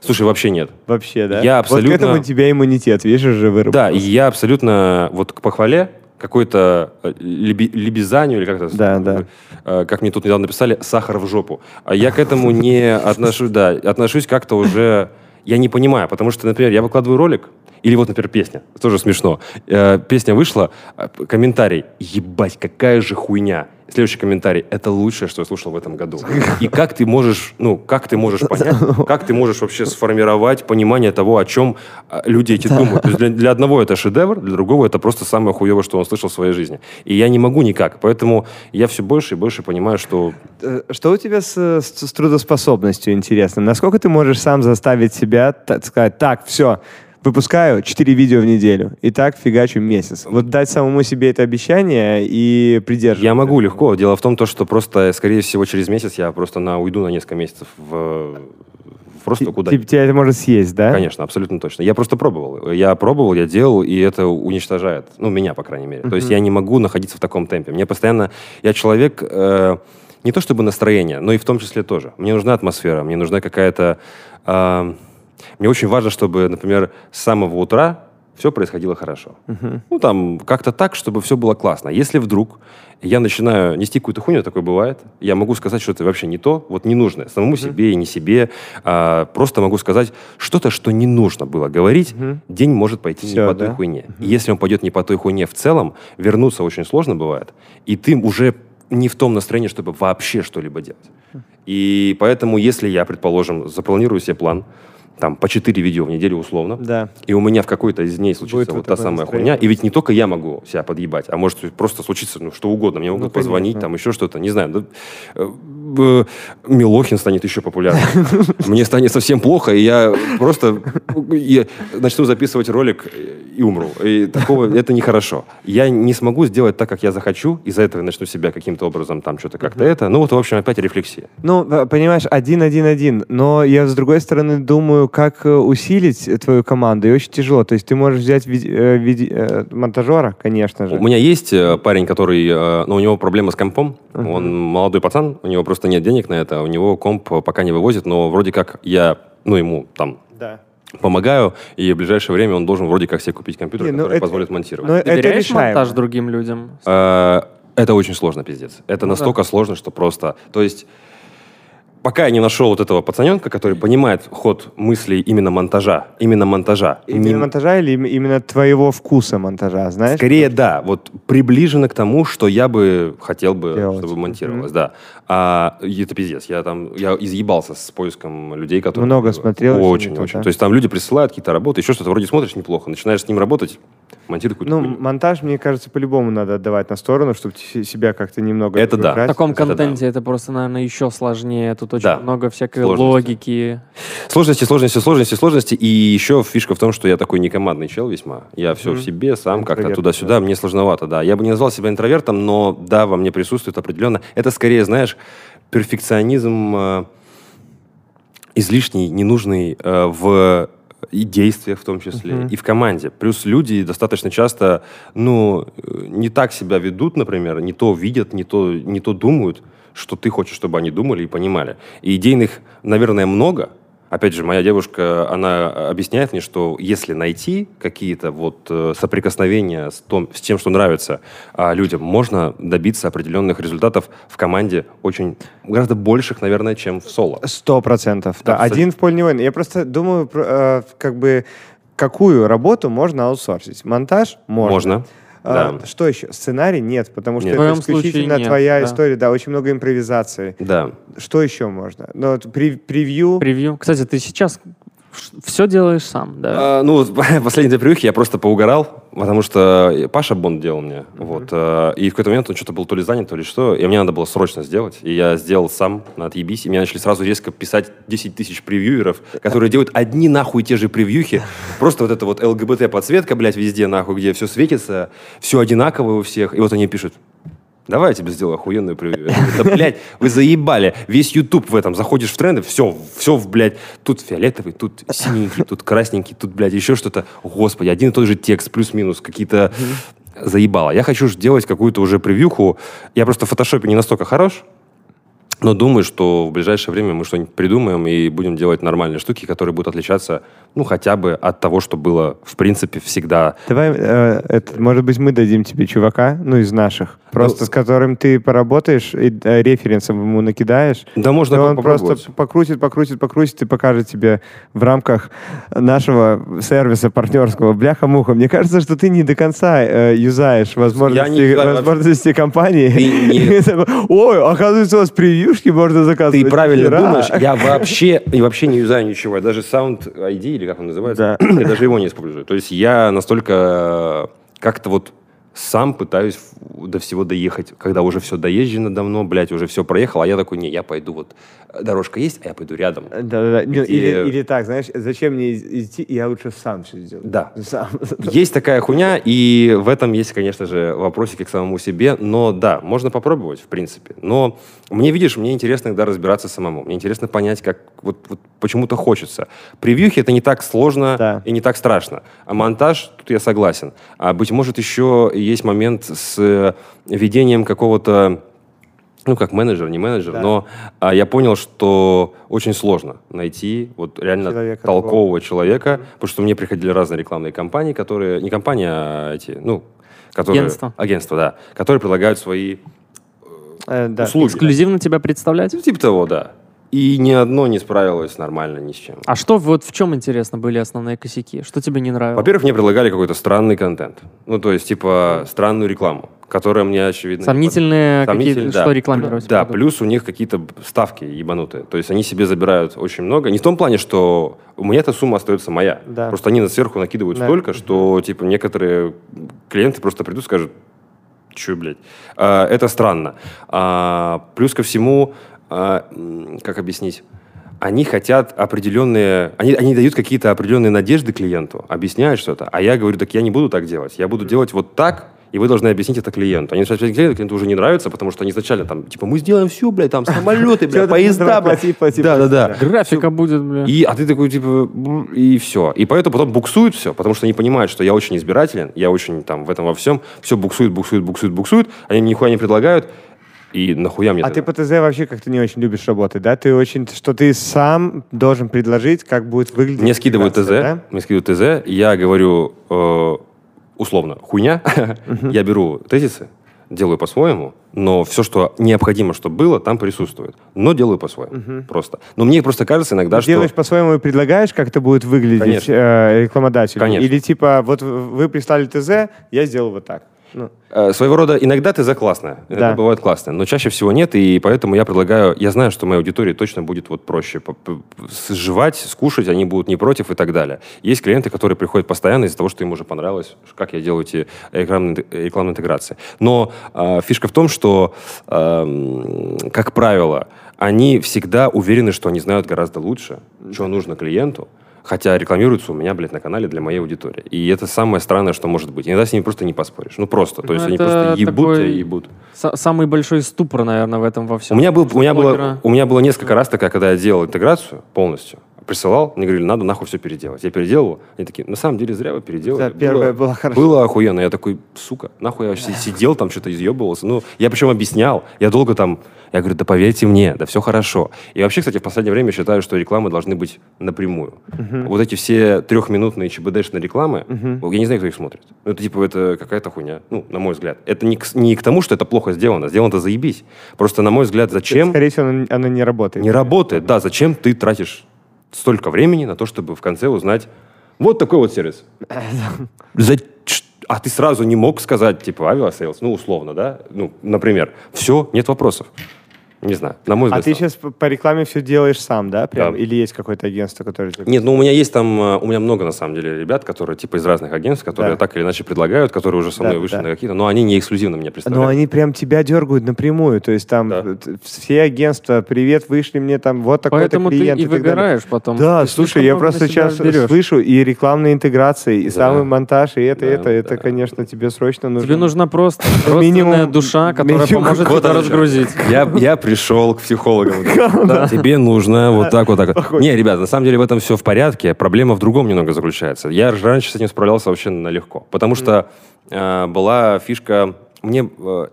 Слушай, вообще нет. вообще, да? Я Вот абсолютно- к этому у тебя иммунитет, видишь, уже выработался. Да, и я абсолютно вот к похвале какой-то э, леби- лебезанию, или как это? Да, да. э, Как мне тут недавно написали, сахар в жопу. А я к этому не отношусь, да, отношусь как-то уже, я не понимаю, потому что, например, я выкладываю ролик, или вот, например, песня, тоже смешно. Э, Песня вышла, э, комментарий, ебать, какая же хуйня. Следующий комментарий, это лучшее, что я слушал в этом году. И как ты можешь, ну, как ты можешь понять, как ты можешь вообще сформировать понимание того, о чем а, люди эти думают. То есть для, для одного это шедевр, для другого это просто самое хуевое, что он слышал в своей жизни. И я не могу никак. Поэтому я все больше и больше понимаю, что Э, Что у тебя с, с- с трудоспособностью, интересно? Насколько ты можешь сам заставить себя так сказать, так, все, выпускаю 4 видео в неделю, и так фигачу месяц. Вот дать самому себе это обещание и придерживаться. я могу легко. Дело в том, то, что просто, скорее всего, через месяц я просто на, уйду на несколько месяцев в, просто куда Типа тебя это может съесть, да? Конечно, абсолютно точно. Я просто пробовал. Я пробовал, я делал, и это уничтожает. Ну, меня, по крайней мере. То есть я не могу находиться в таком темпе. Мне постоянно... Я человек... э, не то чтобы настроение, но и в том числе тоже. Мне нужна атмосфера, мне нужна какая-то... э, мне очень важно, чтобы, например, с самого утра все происходило хорошо. Ну, там, как-то так, чтобы все было классно. Если вдруг я начинаю нести какую-то хуйню, такое бывает, я могу сказать, что это вообще не то, вот не нужно, самому себе и не себе, а, просто могу сказать что-то, что не нужно было говорить, день может пойти Всё, не по той да? хуйне. И если он пойдет не по той хуйне в целом, вернуться очень сложно бывает, и ты уже не в том настроении, чтобы вообще что-либо делать. И поэтому, если я, предположим, запланирую себе план, там по 4 видео в неделю условно, Да. и у меня в какой-то из дней случится Будет вот та самая настроение. хуйня, и ведь не только я могу себя подъебать, а может просто случиться ну, что угодно. Мне могут Ну, позвонить, конечно. там еще что-то, не знаю. да, э, э, Милохин станет еще популярным. Мне станет совсем плохо, и я просто я начну записывать ролик и умру. И такого, это нехорошо. Я не смогу сделать так, как я захочу, из-за этого я начну себя каким-то образом там что-то как-то это. Ну вот, в общем, опять рефлексия. Ну, э, понимаешь, один-один-один. Но я, с другой стороны, думаю, как э, усилить твою команду. И очень тяжело. То есть ты можешь взять виде- э, монтажера, конечно же. У меня есть парень, который, ну, у него проблема с компом. Он молодой пацан, у него просто нет денег на это, у него комп пока не вывозит, но вроде как я, ну, ему там Да. помогаю, и в ближайшее время он должен вроде как себе купить компьютер, Не, ну который это- позволит монтировать. Ну, это Доверяешь решаемо. монтаж другим людям? Э, Это очень сложно, пиздец. Это Ну да. настолько сложно, что просто... То есть, пока я не нашел вот этого пацаненка, который понимает ход мыслей именно монтажа, именно монтажа. Именно не- монтажа или им- именно твоего вкуса монтажа, знаешь? Скорее, да, вот приближено к тому, что я бы хотел бы, Делать. чтобы монтировалось, да. А это пиздец. Я там, я изъебался с поиском людей, которые... Много смотрел, Очень, очень. да? То есть там люди присылают какие-то работы, еще что-то, вроде смотришь неплохо, начинаешь с ним работать, монтируй какую-то Ну, хуйню. монтаж, мне кажется, по-любому надо отдавать на сторону, чтобы себя как-то немного... Это да. В таком Это да. контенте это просто, наверное, еще сложнее. Тут очень Да. много всякой Сложности. логики. Сложности, сложности, сложности, сложности. И еще фишка в том, что я такой некомандный чел весьма. Я все в себе, сам как-то туда-сюда. Мне сложновато, да. Я бы не назвал себя интровертом, но да, во мне присутствует определенно. Это скорее, знаешь, перфекционизм э, излишний, ненужный э, в и действиях в том числе, и в команде. Плюс люди достаточно часто, ну, э, не так себя ведут, например, не то видят, не то, не то думают, что ты хочешь, чтобы они думали и понимали. И идейных, наверное, много. Опять же, моя девушка, она объясняет мне, что если найти какие-то вот э, соприкосновения с, том, с тем, что нравится а, людям, можно добиться определенных результатов в команде очень гораздо больших, наверное, чем в соло. Сто процентов. Да, один в поле не воин. Я просто думаю, э, как бы, какую работу можно аутсорсить. Монтаж? Можно. Можно. А, да. Что еще? Сценарий? Нет, потому что Нет. Это исключительно нет, твоя да. история. Да, очень много импровизации. Да. Что еще можно? Ну, вот прев- превью. Превью. Кстати, ты сейчас все делаешь сам, да? А, ну, две привычки я просто поугорал, потому что Паша Бонд делал мне. Вот, а, и в какой-то момент он что-то был то ли занят, то ли что, и мне надо было срочно сделать. И я сделал сам на отъебись, и мне начали сразу резко писать 10 тысяч превьюеров, которые делают одни нахуй те же превьюхи. Просто вот эта вот ЛГБТ-подсветка, блядь, везде нахуй, где все светится, все одинаковое у всех. И вот они пишут, Давай я тебе сделаю охуенную превью. Да, блядь, вы заебали. Весь YouTube в этом. Заходишь в тренды, все, все, блядь, тут фиолетовый, тут синенький, тут красненький, тут, блядь, еще что-то. Господи, один и тот же текст, плюс-минус, какие-то... Заебало. Я хочу делать какую-то уже превьюху. Я просто в фотошопе не настолько хорош, но думаю, что в ближайшее время мы что-нибудь придумаем и будем делать нормальные штуки, которые будут отличаться, ну, хотя бы от того, что было, в принципе, всегда. Давай, э, это, может быть, мы дадим тебе чувака, ну, из наших, просто Ну, с которым ты поработаешь и э, референсом ему накидаешь. Да, можно и он просто покрутит, покрутит, покрутит и покажет тебе в рамках нашего сервиса партнерского бляха-муха. Мне кажется, что ты не до конца э, юзаешь возможности, юзаю возможности компании. Не- Ой, оказывается, у вас превьюшки можно заказывать. Ты правильно Хера. думаешь. Я вообще, и вообще не юзаю ничего. Я даже Sound ID, или как он называется, Да. я даже его не использую. То есть я настолько э, как-то вот сам пытаюсь до всего доехать, когда уже все доезжено давно, блядь, уже все проехал, а я такой, не, я пойду вот, э, дорожка есть, а я пойду рядом. Да-да-да. Не, Где- Или, или так, знаешь, зачем мне идти, я лучше сам все сделаю. Да. Сам. Есть такая хуйня, и в этом есть, конечно же, вопросики к самому себе. Но да, можно попробовать, в принципе. Но мне, видишь, мне интересно иногда разбираться самому. Мне интересно понять, как вот, вот почему-то хочется. Превьюхи это не так сложно Да. и не так страшно. А монтаж, тут я согласен. А быть может, еще есть момент с э, ведением какого-то ну, как менеджер, не менеджер, Да. но а, я понял, что очень сложно найти вот реально Человека толкового человека, потому что мне приходили разные рекламные компании, которые, не компании, а эти, ну, которые... Агентства. Агентства, да. Которые предлагают свои Э, да. услуги. Эксклюзивно тебя представлять? Ну, типа того, да. И ни одно не справилось нормально ни с чем. А что вот в чем, интересно, были основные косяки? Что тебе не нравилось? Во-первых, мне предлагали какой-то странный контент. Ну, то есть, типа, странную рекламу, которые мне, очевидно... не Сомнительные Сомнительные, какие-то, да. что рекламировать. Да, продукт. плюс у них какие-то ставки ебанутые. То есть они себе забирают очень много. Не в том плане, что у меня эта сумма остается моя. Да. Просто они на сверху накидывают Да. столько, что типа некоторые клиенты просто придут и скажут, че, блядь. А, это странно. А, плюс ко всему, как объяснить? Они хотят определенные... Они, они дают какие-то определенные надежды клиенту, объясняют что-то. А я говорю, так я не буду так делать. Я буду делать вот так, и вы должны объяснить это клиенту. Они начинают объяснять клиенту, клиенту уже не нравится, потому что они изначально там, типа, мы сделаем все, блядь, там, самолеты, блядь, поезда, блядь. Да, да, да. Графика будет, бля. И, а ты такой, типа, «Б- и все. И поэтому потом буксует все, потому что они понимают, что я очень избирателен, я очень там в этом во всем, все буксует, буксует, буксует, буксует, они нихуя не предлагают, и нахуя мне А ты по ТЗ вообще как-то не очень любишь работать, да? Ты очень, что ты сам должен предложить, как будет выглядеть. Мне скидывают ТЗ, да? мне скидывают ТЗ, я говорю, э, условно, хуйня, я беру тезисы, делаю по-своему, но все, что необходимо, чтобы было, там присутствует. Но делаю по-своему, просто. Но мне просто кажется иногда, что... Делаешь по-своему и предлагаешь, как это будет выглядеть Конечно. э, рекламодателю? Конечно. Или типа, вот вы прислали ТЗ, я сделал вот так. Ну, Э, Своего рода иногда ТЗ классная, иногда Да. бывает классная, но чаще всего нет, и поэтому я предлагаю, я знаю, что моей аудитории точно будет вот проще сживать, скушать, они будут не против и так далее. Есть клиенты, которые приходят постоянно из-за того, что им уже понравилось, как я делаю эти рекламные, рекламные интеграции. Но э, фишка в том, что, эм, как правило, они всегда уверены, что они знают гораздо лучше, что нужно клиенту, Хотя рекламируются у меня, блядь, на канале для моей аудитории. И это самое странное, что может быть. Иногда с ними просто не поспоришь. Ну просто. То Ну, есть они это просто ебут такой и ебут. С- Самый большой ступор, наверное, в этом во У всем. меня, был, у, меня было, у меня было несколько раз такая, когда я делал интеграцию полностью, присылал, мне говорили, надо нахуй все переделать. Я переделал, они такие, на самом деле зря вы переделали. Да, первая была хорошо. Было охуенно. Я такой, сука, нахуй я вообще сидел там, что-то изъебывался. Ну, я причем объяснял, я долго там, я говорю, да поверьте мне, да все хорошо. И вообще, кстати, в последнее время считаю, что рекламы должны быть напрямую. Вот эти все трехминутные ЧБДшные рекламы, я не знаю, кто их смотрит. Ну, это типа, это какая-то хуйня, ну, на мой взгляд. Это не к, не к тому, что это плохо сделано, сделано-то заебись. Просто, на мой взгляд, зачем... Скорее всего, она, она не работает. Не работает, да. Зачем ты тратишь столько времени на то, чтобы в конце узнать вот такой вот сервис? За А ты сразу не мог сказать, типа, Aviasales, ну, условно, да? Ну, например. Все, нет вопросов. Не знаю, на мой А взгляд. ты сам. сейчас по рекламе все делаешь сам, да? Прям? Да. Или есть какое-то агентство, которое... Нет, ну у меня есть там, э, у меня много на самом деле ребят, которые типа из разных агентств, которые Да. так или иначе предлагают, которые уже со мной Да, вышли да. на какие-то, но они не эксклюзивно меня Но представляют. они прям тебя дергают напрямую. То есть там Да. все агентства, привет, вышли мне там вот такой-то Поэтому ты клиент. и так далее. выгораешь потом. Да, Ты слушай, я просто сейчас берешь. слышу и рекламные интеграции, и Да. самый монтаж, и это, Да, это, это, да. конечно, тебе срочно нужно. Тебе нужна просто Минимум- родственная душа, которая поможет тебя разгрузить. Я, я пришел к психологам. Да. Тебе нужно вот так вот так. Не, ребят, на самом деле в этом все в порядке. Проблема в другом немного заключается. Я раньше с этим справлялся вообще на легко. Потому что э, была фишка... Мне, э,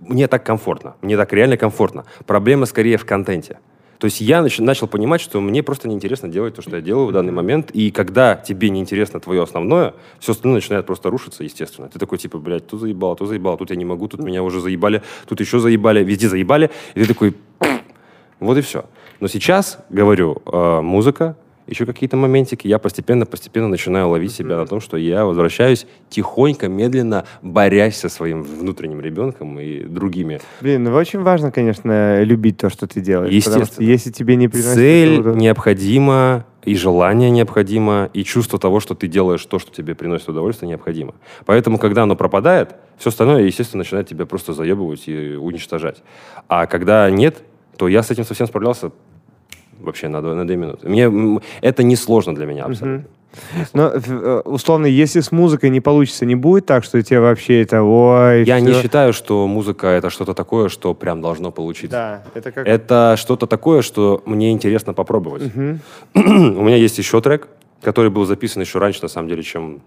мне так комфортно. Мне так реально комфортно. Проблема скорее в контенте. То есть я нач- начал понимать, что мне просто неинтересно делать то, что я делаю в данный момент. И когда тебе неинтересно твое основное, все остальное начинает просто рушиться, естественно. Ты такой, типа, блядь, тут заебало, тут заебало, тут я не могу, тут меня уже заебали, тут еще заебали, везде заебали. И ты такой, вот и все. Но сейчас, говорю, э, музыка, еще какие-то моментики, я постепенно-постепенно начинаю ловить себя на том, что я возвращаюсь тихонько, медленно, борясь со своим внутренним ребенком и другими. Блин, ну очень важно, конечно, любить то, что ты делаешь. Потому что Естественно. если тебе не приносит... Цель удов- необходима, и желание необходимо, и чувство того, что ты делаешь то, что тебе приносит удовольствие, необходимо. Поэтому, когда оно пропадает, все остальное, естественно, начинает тебя просто заебывать и уничтожать. А когда нет, то я с этим совсем справлялся вообще на, на две минуты. Мне, это не сложно для меня абсолютно. Но, э, условно, если с музыкой не получится, не будет так, что тебе вообще это... Ой, Я не всё. считаю, что музыка это что-то такое, что прям должно получиться. Да, это как... Это что-то такое, что мне интересно попробовать. Мгм. У меня есть еще трек, который был записан еще раньше, на самом деле, чем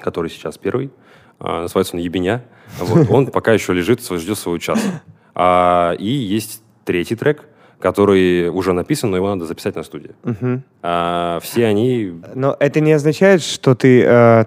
который сейчас первый. А, называется он «Ебеня». Вот. Он пока еще лежит, ждет своего часа. А, и есть третий трек, который уже написан, но его надо записать на студии. Мгм. А все они Но это не означает, что ты э,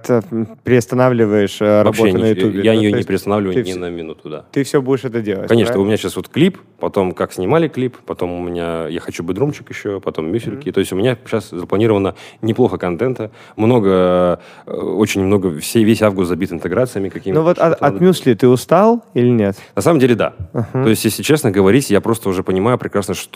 приостанавливаешь э, вообще работу на не- Ютубе. я Ну, ее не приостанавливаю ни вс- на минуту, да. Ты все будешь это делать. Конечно, у правильно? меня сейчас вот клип, потом как снимали клип, потом у меня я хочу бедрумчик еще, потом мюфельки. То есть у меня сейчас запланировано неплохо контента, много, э, очень много, все, весь август забит интеграциями какими-то. Ну вот от, от мюсли ты устал или нет? На самом деле, да. Ага. То есть, если честно говорить, я просто уже понимаю прекрасно, что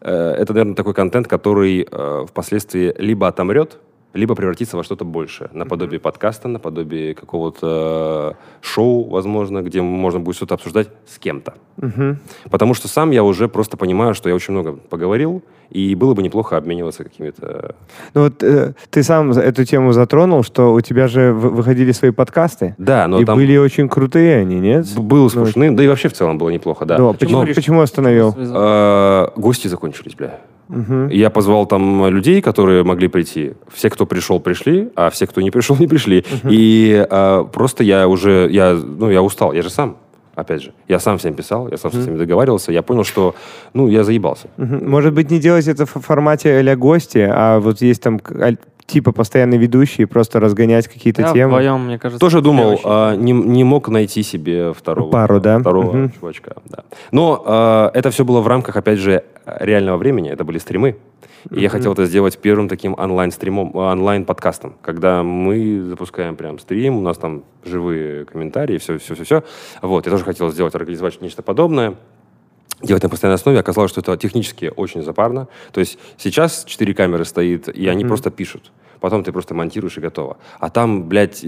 э, это, наверное, такой контент, который э, впоследствии либо отомрет, либо превратится во что-то большее. Наподобие подкаста, наподобие какого-то э, шоу, возможно, где можно будет что-то обсуждать с кем-то. Мгм. Потому что сам я уже просто понимаю, что я очень много поговорил, и было бы неплохо обмениваться какими-то... Ну вот э, ты сам эту тему затронул, что у тебя же вы- выходили свои подкасты. Да, но и там были очень крутые они, нет? б- было скучно, да и вообще в целом было неплохо, да. Да, почему, Но, почему остановил? э, гости закончились, бля. Мгм. Я позвал там людей, которые могли прийти. Все, кто пришел, пришли, а все, кто не пришел, не пришли. И а, просто я уже, я, ну, я устал. Я же сам, опять же. Я сам всем писал, я сам со всеми договаривался. Я понял, что, ну, я заебался. Мгм. Может быть, не делать это в формате а гости, а вот есть там типа постоянный ведущий, просто разгонять какие-то Я темы. вдвоем, мне кажется, Тоже думал, а, не, не мог найти себе второго, Пару, да? второго Мгм. чувачка. Да. Но а, это все было в рамках, опять же, реального времени. Это были стримы. И я хотел это сделать первым таким онлайн-стримом, а, онлайн-подкастом, когда мы запускаем прям стрим, у нас там живые комментарии, все-все-все. Вот, я тоже хотел сделать, организовать нечто подобное делать на постоянной основе. Оказалось, что это технически очень запарно. То есть сейчас четыре камеры стоит, и они просто пишут. Потом ты просто монтируешь и готово. А там, блядь,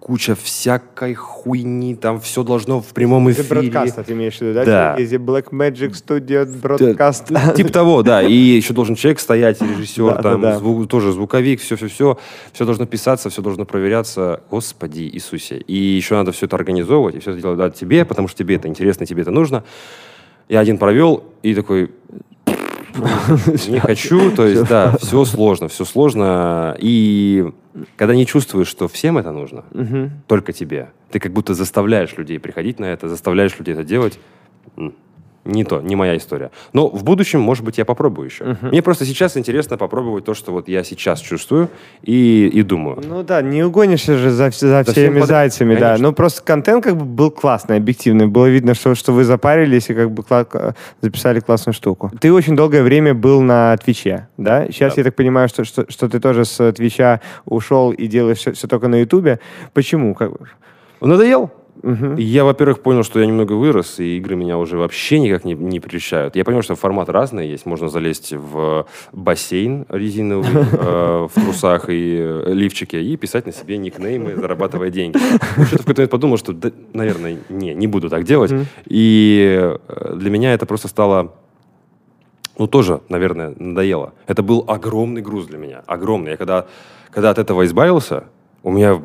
куча всякой хуйни, там все должно в прямом Это эфире. бродкаст, ты имеешь в виду, да? Да. Есть Black Magic Studio бродкаст. Типа того, да. И еще должен человек стоять, режиссер, Да, там, да, да. зву- тоже звуковик, все-все-все. Все должно писаться, все должно проверяться. Господи Иисусе. И еще надо все это организовывать, и все это делать да, тебе, потому что тебе это интересно, тебе это нужно. Я один провел, и такой, не хочу, то есть, да, все сложно, все сложно. И когда не чувствуешь, что всем это нужно, только тебе, ты как будто заставляешь людей приходить на это, заставляешь людей это делать. Не то, не моя история. Но в будущем, может быть, я попробую еще. Мне просто сейчас интересно попробовать то, что вот я сейчас чувствую и, и думаю. Ну да, не угонишься же за, за За всеми всем под- зайцами, да. Конечно. Ну просто контент как бы был классный, объективный. Было видно, что, что вы запарились и как бы кла- записали классную штуку. Ты очень долгое время был на Твиче, да? Сейчас Да. я так понимаю, что, что, что ты тоже с Твича ушел и делаешь все, только на Ютубе. Почему? Как... бы? Мгм. Я, во-первых, понял, что я немного вырос, и игры меня уже вообще никак не, не прельщают. Я понял, что формат разный есть. Можно залезть в бассейн резиновый э, в трусах и э, лифчике и писать на себе никнеймы, зарабатывая деньги. Что-то в какой-то момент подумал, что, да, наверное, не, не буду так делать. И э, для меня это просто стало ну, тоже, наверное, надоело. Это был огромный груз для меня. Огромный. Я когда, когда от этого избавился, у меня,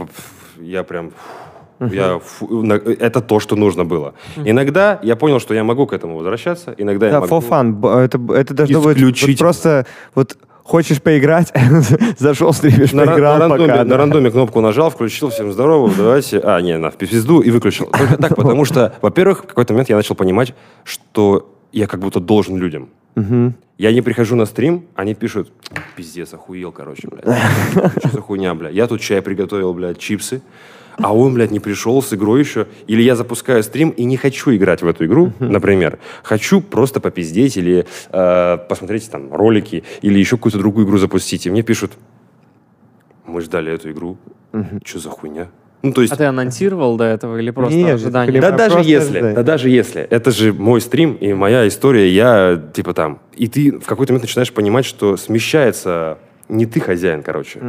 я прям, фу, я, фу, это то, что нужно было. Иногда я понял, что я могу к этому возвращаться. Иногда я Да, могу... for fun. Это, это должно быть вот просто вот хочешь поиграть, зашел, стримишь, На, ра- поиграл, на рандоме, пока. на да. рандоме кнопку нажал, включил, всем здорово, давайте. А, не, на в пизду и выключил. Только так, потому что, во-первых, в какой-то момент я начал понимать, что я как будто должен людям. Мгм. Я не прихожу на стрим, они пишут, пиздец, охуел, короче, блядь. Что за хуйня, блядь? Я тут чай приготовил, блядь, чипсы, а он, блядь, не пришел с игрой еще. Или я запускаю стрим и не хочу играть в эту игру, например. Хочу просто попиздеть или э, посмотреть там ролики, или еще какую-то другую игру запустить. И мне пишут, мы ждали эту игру. Что за хуйня? Ну, то есть... А ты анонсировал до этого или просто Нет, ожидание? Да даже просто если, ждать. да даже если, это же мой стрим и моя история, я типа там. И ты в какой-то момент начинаешь понимать, что смещается не ты хозяин, короче.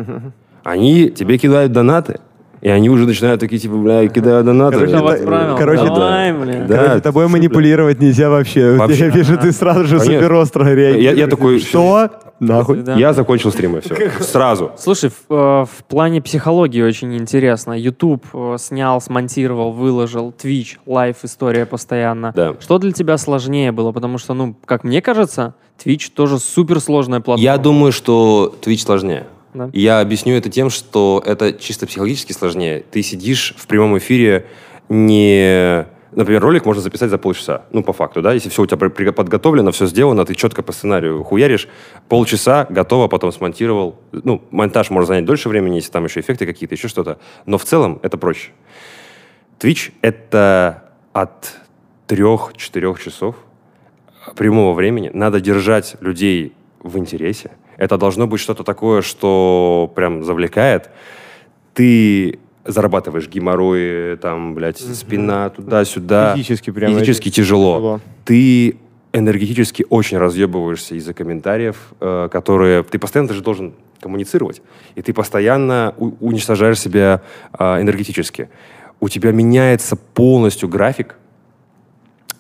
Они тебе кидают донаты, и они уже начинают такие типа, бля, кидают донаты. Короче, Давай это- правила. короче, Давай, да. блин. Да, Короче, тобой манипулировать нельзя вообще. Вообще. Я вижу, ты сразу же супер остро реагируешь. Я- я такой, Что? Нахуй. Да. Я закончил стримы, все. Сразу. Слушай, в, э, в плане психологии очень интересно. YouTube э, снял, смонтировал, выложил, Twitch, live история постоянно. Да. Что для тебя сложнее было? Потому что, ну, как мне кажется, Twitch тоже суперсложная платформа. Я думаю, что Twitch сложнее. Да. И Я объясню это тем, что это чисто психологически сложнее. Ты сидишь в прямом эфире не Например, ролик можно записать за полчаса. Ну, по факту, да. Если все у тебя подготовлено, все сделано, ты четко по сценарию хуяришь, полчаса готово, потом смонтировал. Ну, монтаж может занять дольше времени, если там еще эффекты какие-то, еще что-то. Но в целом это проще. Twitch — это от 3-4 часов прямого времени. Надо держать людей в интересе. Это должно быть что-то такое, что прям завлекает. Ты зарабатываешь геморрой, там, блядь, спина туда-сюда. Физически прям Физически тяжело. тяжело. Ты энергетически очень разъебываешься из-за комментариев, э, которые... Ты постоянно же должен коммуницировать. И ты постоянно у- уничтожаешь себя э, энергетически. У тебя меняется полностью график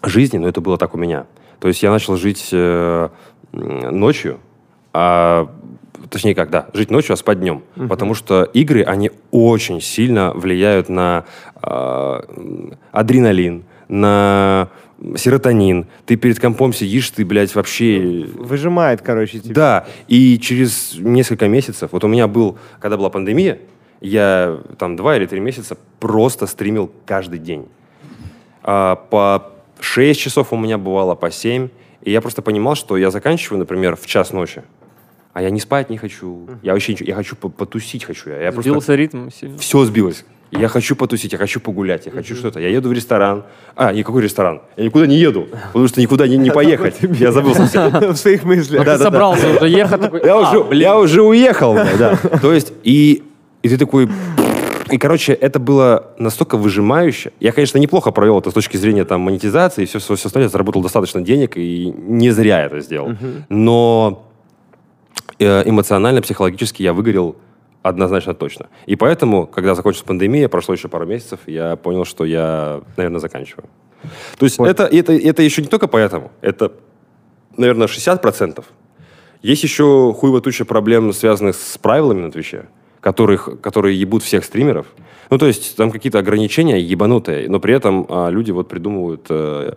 жизни, но это было так у меня. То есть я начал жить э, ночью, а, точнее как, да, жить ночью, а спать днем. Потому что игры, они очень сильно влияют на м, адреналин, на серотонин. Ты перед компом сидишь, ты, блядь, вообще... Выжимает, короче, тебя. Да, и через несколько месяцев, вот у меня был, когда была пандемия, я там два или три месяца просто стримил каждый день. А, по 6 часов у меня бывало, по 7. И я просто понимал, что я заканчиваю, например, в час ночи, а я не спать не хочу. Я вообще ничего, я хочу по- потусить хочу. Я, я просто Сбился ритм сильно. все сбилось. Я хочу потусить, я хочу погулять, я хочу что-то. Я еду в ресторан. А, никакой ресторан. Я никуда не еду, потому что никуда не, не поехать. Я забыл совсем. В своих мыслях. Ты собрался уже ехать. Я «А, уже, уехал. да. То есть, и, ты такой... И, короче, это было настолько выжимающе. Я, конечно, неплохо провел это с точки зрения там, монетизации и все, все, все остальное. Заработал достаточно денег и не зря это сделал. Но эмоционально, психологически я выгорел однозначно точно. И поэтому, когда закончилась пандемия, прошло еще пару месяцев, я понял, что я, наверное, заканчиваю. То есть это, это, это еще не только поэтому. Это, наверное, 60%. Есть еще хуево туча проблем, связанных с правилами на Твиче, которых, которые ебут всех стримеров. Ну, то есть там какие-то ограничения ебанутые, но при этом а, люди вот придумывают э, э,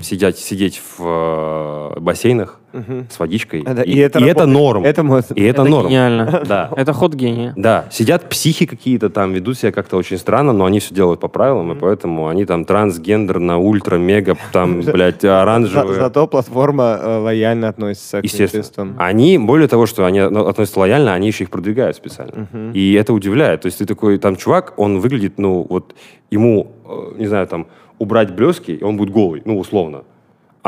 сидеть, сидеть в э, бассейнах с водичкой. Да, и, и это, работает. норм. Это может- и это, Это норм. гениально. Да. Это ход гения. Да, сидят психи какие-то там, ведут себя как-то очень странно, но они все делают по правилам, и поэтому они там трансгендерно, ультра, мега, там, блядь, За- оранжевые. зато платформа э, лояльно относится к Естественно. Они, более того, что они относятся лояльно, они еще их продвигают специально. И это удивляет. То есть ты такой, там, чувак, он выглядит, ну, вот, ему, э, не знаю, там, убрать блески, и он будет голый, ну, условно.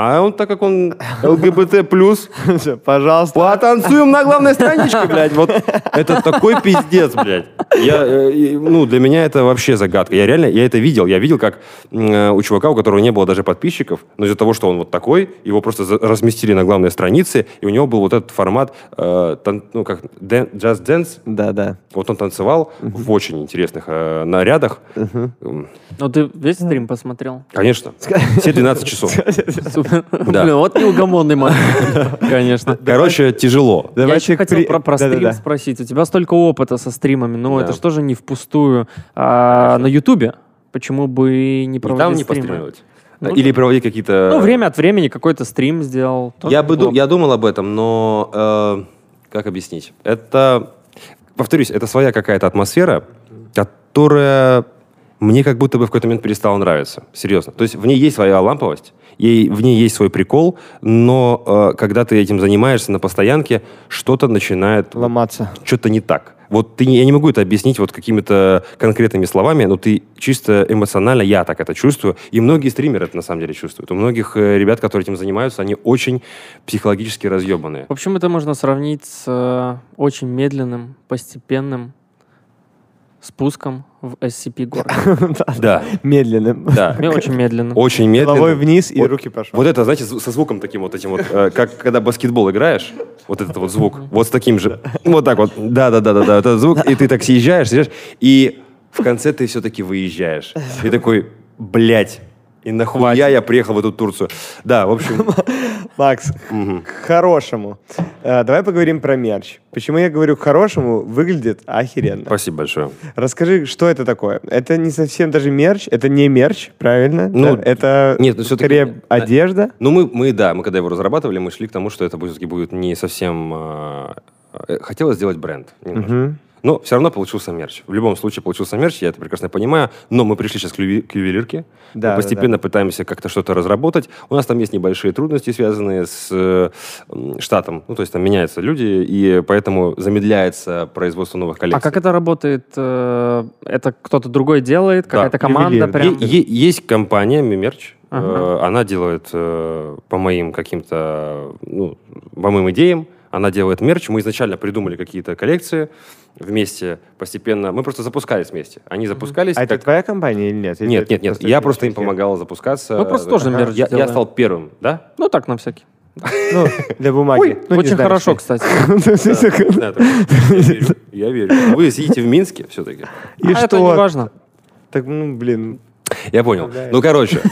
А он, так как он ЛГБТ+, Всё, Пожалуйста. Потанцуем на главной страничке, блядь. Вот это такой пиздец, блядь. Я, э, ну, для меня это вообще загадка. Я реально, я это видел. Я видел, как э, у чувака, у которого не было даже подписчиков, но из-за того, что он вот такой, его просто за- разместили на главной странице, и у него был вот этот формат, э, тан- ну, как, дэн- Just Dance. Да, да. Вот он танцевал в очень интересных э, нарядах. М, Ну ты весь стрим посмотрел? Конечно. Все 12 часов. Да. Блин, вот неугомонный мальчик. Конечно. Короче, тяжело. Я еще хотел при- про, про стрим спросить. У тебя столько опыта со стримами, но Да. это что же не впустую а, на Ютубе? Почему бы не проводить там не стримы? постримивать. Ну, Или проводить какие-то... Ну, время от времени какой-то стрим сделал. Я, бы, ду- я думал об этом, но э, как объяснить? Это, повторюсь, это своя какая-то атмосфера, которая мне как будто бы в какой-то момент перестала нравиться. Серьезно. То есть в ней есть своя ламповость, ей, в ней есть свой прикол, но э, когда ты этим занимаешься на постоянке, что-то начинает Ломаться. что-то не так. Вот ты, я не могу это объяснить вот какими-то конкретными словами, но ты чисто эмоционально, я так это чувствую, и многие стримеры это на самом деле чувствуют. У многих э, ребят, которые этим занимаются, они очень психологически разъебанные. В общем, это можно сравнить с э, очень медленным, постепенным спуском в SCP горы. Да, Медленным. да. Мне очень медленно. Очень Головой медленно. вниз и руки пошел. Вот это, знаете, со звуком таким вот этим вот, э, как когда баскетбол играешь, вот этот вот звук, вот с таким же, вот так вот, да-да-да-да, этот звук, и ты так съезжаешь, съезжаешь, и в конце ты все-таки выезжаешь. И такой, блядь, и нахуя я приехал в эту Турцию. Да, в общем, Макс, к хорошему. Э, Давай поговорим про мерч. Почему я говорю к хорошему? Выглядит охеренно. спасибо большое. Расскажи, что это такое? Это не совсем даже мерч, это не мерч, правильно? Ну, Да? это нет, ну, скорее одежда. Ну, мы, мы, да, мы когда его разрабатывали, мы шли к тому, что это все-таки будет не совсем... э, э, хотелось сделать бренд немножко. Но все равно получился мерч. В любом случае получился мерч, я это прекрасно понимаю. Но мы пришли сейчас к, юви- к ювелирке. Да, мы постепенно пытаемся как-то что-то разработать. У нас там есть небольшие трудности, связанные с э, штатом. Ну, то есть там меняются люди, и поэтому замедляется производство новых коллекций. А как это работает? Э, Это кто-то другой делает? Какая-то команда ювелир. прям? Е- е- есть компания Мимерч. Ага. Э, Она делает э, по моим каким-то, ну, по моим идеям, она делает мерч. Мы изначально придумали какие-то коллекции вместе, постепенно. Мы просто запускались вместе. Они запускались. А это как- твоя компания или нет? Или Нет, это нет, нет. Я просто им помогал запускаться. Мы просто тоже Ага. я, я стал первым, да? Ну, так, на всякий. Ну, для бумаги. Ну, не Очень знаю, хорошо, что. кстати. Да, так, я верю. Я верю. Вы сидите в Минске все-таки. И А это не что? важно. Так, ну, блин. Я понял. Да. Ну, короче.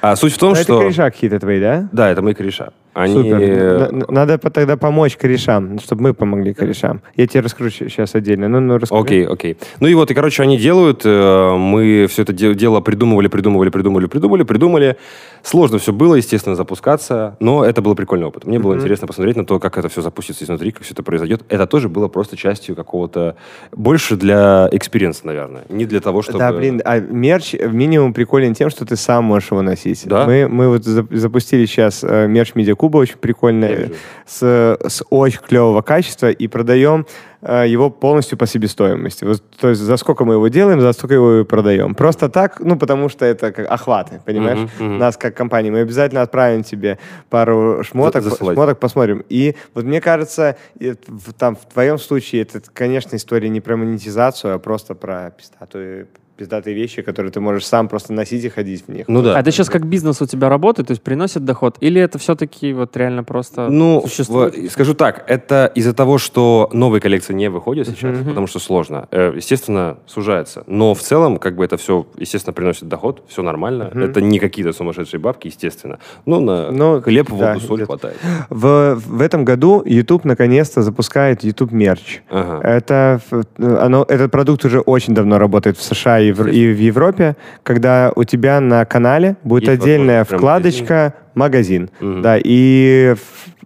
А суть в том, это что... кореша какие-то твои, да? Да, это мои кореша. Они... Супер. Надо тогда помочь корешам, чтобы мы помогли корешам. Я тебе расскажу сейчас отдельно. Ну, ну, расскажи. Окей, окей. Ну и вот, и, короче, они делают, э, мы все это де- дело придумывали, придумывали, придумывали, придумали, придумали. Сложно все было, естественно, запускаться, но это был прикольный опыт. Мне было интересно посмотреть на то, как это все запустится изнутри, как все это произойдет. Это тоже было просто частью какого-то... Больше для experience а, наверное. Не для того, чтобы... Да, блин, а мерч минимум приколен тем, что ты сам можешь его носить. Да? Мы, мы вот зап- запустили сейчас э, мерч Медиакуба, очень прикольный, с, с очень клевого качества, и продаем э, его полностью по себестоимости. Вот, то есть за сколько мы его делаем, за столько его и продаем. Просто так, ну, потому что это как охваты, понимаешь? Мгм, мгм. Нас как компания. Мы обязательно отправим тебе пару шмоток, За- засылать. шмоток посмотрим. И вот мне кажется, там, в твоем случае это, конечно, история не про монетизацию, а просто про пиздатые, пиздатые вещи, которые ты можешь сам просто носить и ходить в них. Ну да. А это сейчас как бизнес у тебя работает, то есть приносит доход? Или это все-таки вот реально просто Ну, существует? в- скажу так, это из-за того, что новые коллекции не выходят сейчас, потому что сложно. Э, Естественно, сужается. Но в целом, как бы это все, естественно, приносит доход, все нормально. Это не какие-то сумасшедшие бабки, естественно. Ну, на Ну, хлеб, воду, да, соль идет. хватает. В, в этом году YouTube наконец-то запускает YouTube мерч. Ага. Это, оно, этот продукт уже очень давно работает в США и в, и в Европе, когда у тебя на канале будет Есть отдельная вкладочка «Магазин». Мгм. Да, и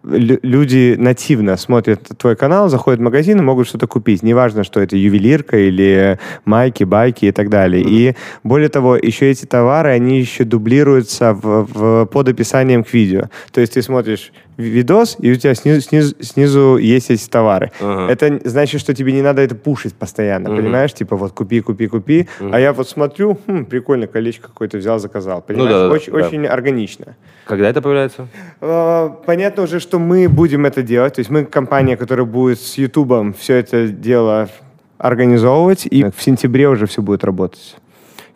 люди нативно смотрят твой канал, заходят в магазин и могут что-то купить. Неважно, что это ювелирка или майки, байки и так далее. И более того, еще эти товары, они еще дублируются в, в- под описанием к видео. То есть ты смотришь видос, и у тебя снизу, снизу, снизу есть эти товары. Ага. Это значит, что тебе не надо это пушить постоянно, Мгм. понимаешь? Типа вот купи, купи, купи. А я вот смотрю, хм, прикольно, колечко какое-то взял, заказал. Понимаешь? Ну да-да-да, очень, да. очень органично. Когда это появляется? Э, Понятно уже, что мы будем это делать. То есть мы компания, которая будет с Ютубом все это дело организовывать, и в сентябре уже все будет работать.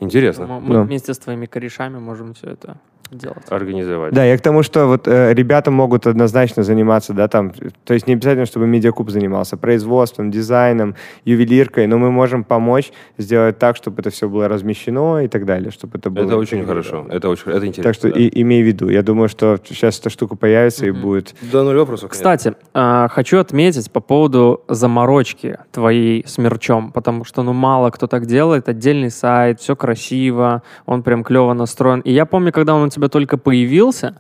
Интересно. Мы, мы Да. вместе с твоими корешами можем все это делать. Организовать. Да, я к тому, что вот э, ребята могут однозначно заниматься, да, там, то есть не обязательно, чтобы медиакуб занимался производством, дизайном, ювелиркой, но мы можем помочь сделать так, чтобы это все было размещено и так далее, чтобы это было. Это очень интегрировано. хорошо. Это очень это интересно. Так что да. и, имей в виду. Я думаю, что сейчас эта штука появится и Мгм. будет. Да, ноль вопросов. конечно. Кстати, а, хочу отметить по поводу заморочки твоей с мерчом, потому что ну мало кто так делает, отдельный сайт, все красиво, он прям клево настроен. И я помню, когда он у тебя только появился,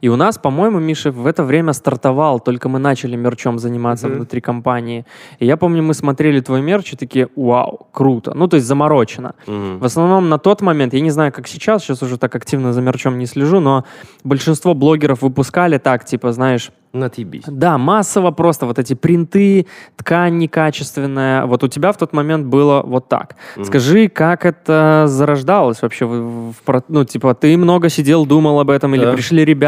и у нас, по-моему, Миша в это время стартовал, только мы начали мерчом заниматься Мгм. внутри компании. И я помню, мы смотрели твой мерч и такие, вау, круто. Ну, то есть заморочено. Мгм. В основном на тот момент, я не знаю, как сейчас, сейчас уже так активно за мерчом не слежу, но большинство блогеров выпускали так, типа, знаешь, Натебись. да, массово просто вот эти принты, ткань некачественная. Вот у тебя в тот момент было вот так. Мгм. Скажи, как это зарождалось вообще? ну, типа, ты много сидел, думал об этом, или Да. пришли ребята?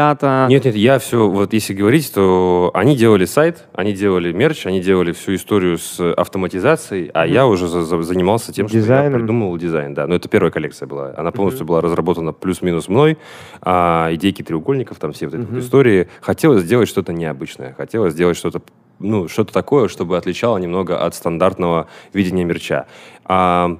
Нет, нет, я все, вот если говорить, то они делали сайт, они делали мерч, они делали всю историю с автоматизацией, а я уже за- за- занимался тем, что я Дизайном. придумывал дизайн, да. Но это первая коллекция была. Она полностью была разработана плюс-минус мной, а идейки треугольников, там все вот эти вот истории. Хотелось сделать что-то необычное, хотелось сделать что-то ну, что-то такое, чтобы отличало немного от стандартного видения мерча. А,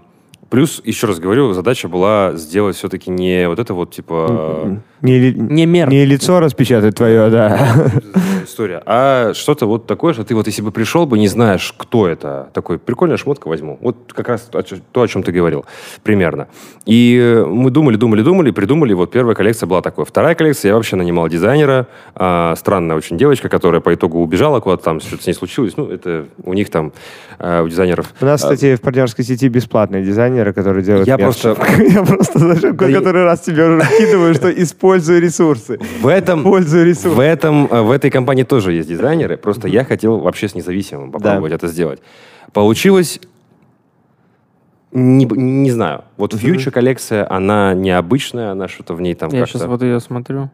плюс, еще раз говорю, задача была сделать все-таки не вот это вот, типа... Не, ли- Не мерч. не лицо распечатать твое, да. история. А что-то вот такое, что ты вот если бы пришел бы, не знаешь, кто это, такой, прикольная шмотка возьму. Вот как раз то, о чем ты говорил, примерно. И мы думали, думали, думали, придумали, вот первая коллекция была такой. Вторая коллекция, я вообще нанимал дизайнера, а, странная очень девочка, которая по итогу убежала куда-то там, что-то с ней случилось. Ну, это у них там, а, у дизайнеров. У нас, кстати, в партнерской сети бесплатные дизайнеры, которые делают Я просто- Я просто зашел, Да я- который раз тебе уже что используй ресурсы. В этом, Пользуй ресурсы. в этом, э, в этой компании тоже есть дизайнеры, просто я хотел вообще с независимым попробовать это сделать. Получилось, не, не знаю, вот Future коллекция, она необычная, она что-то в ней там Я сейчас как-то, вот ее смотрю.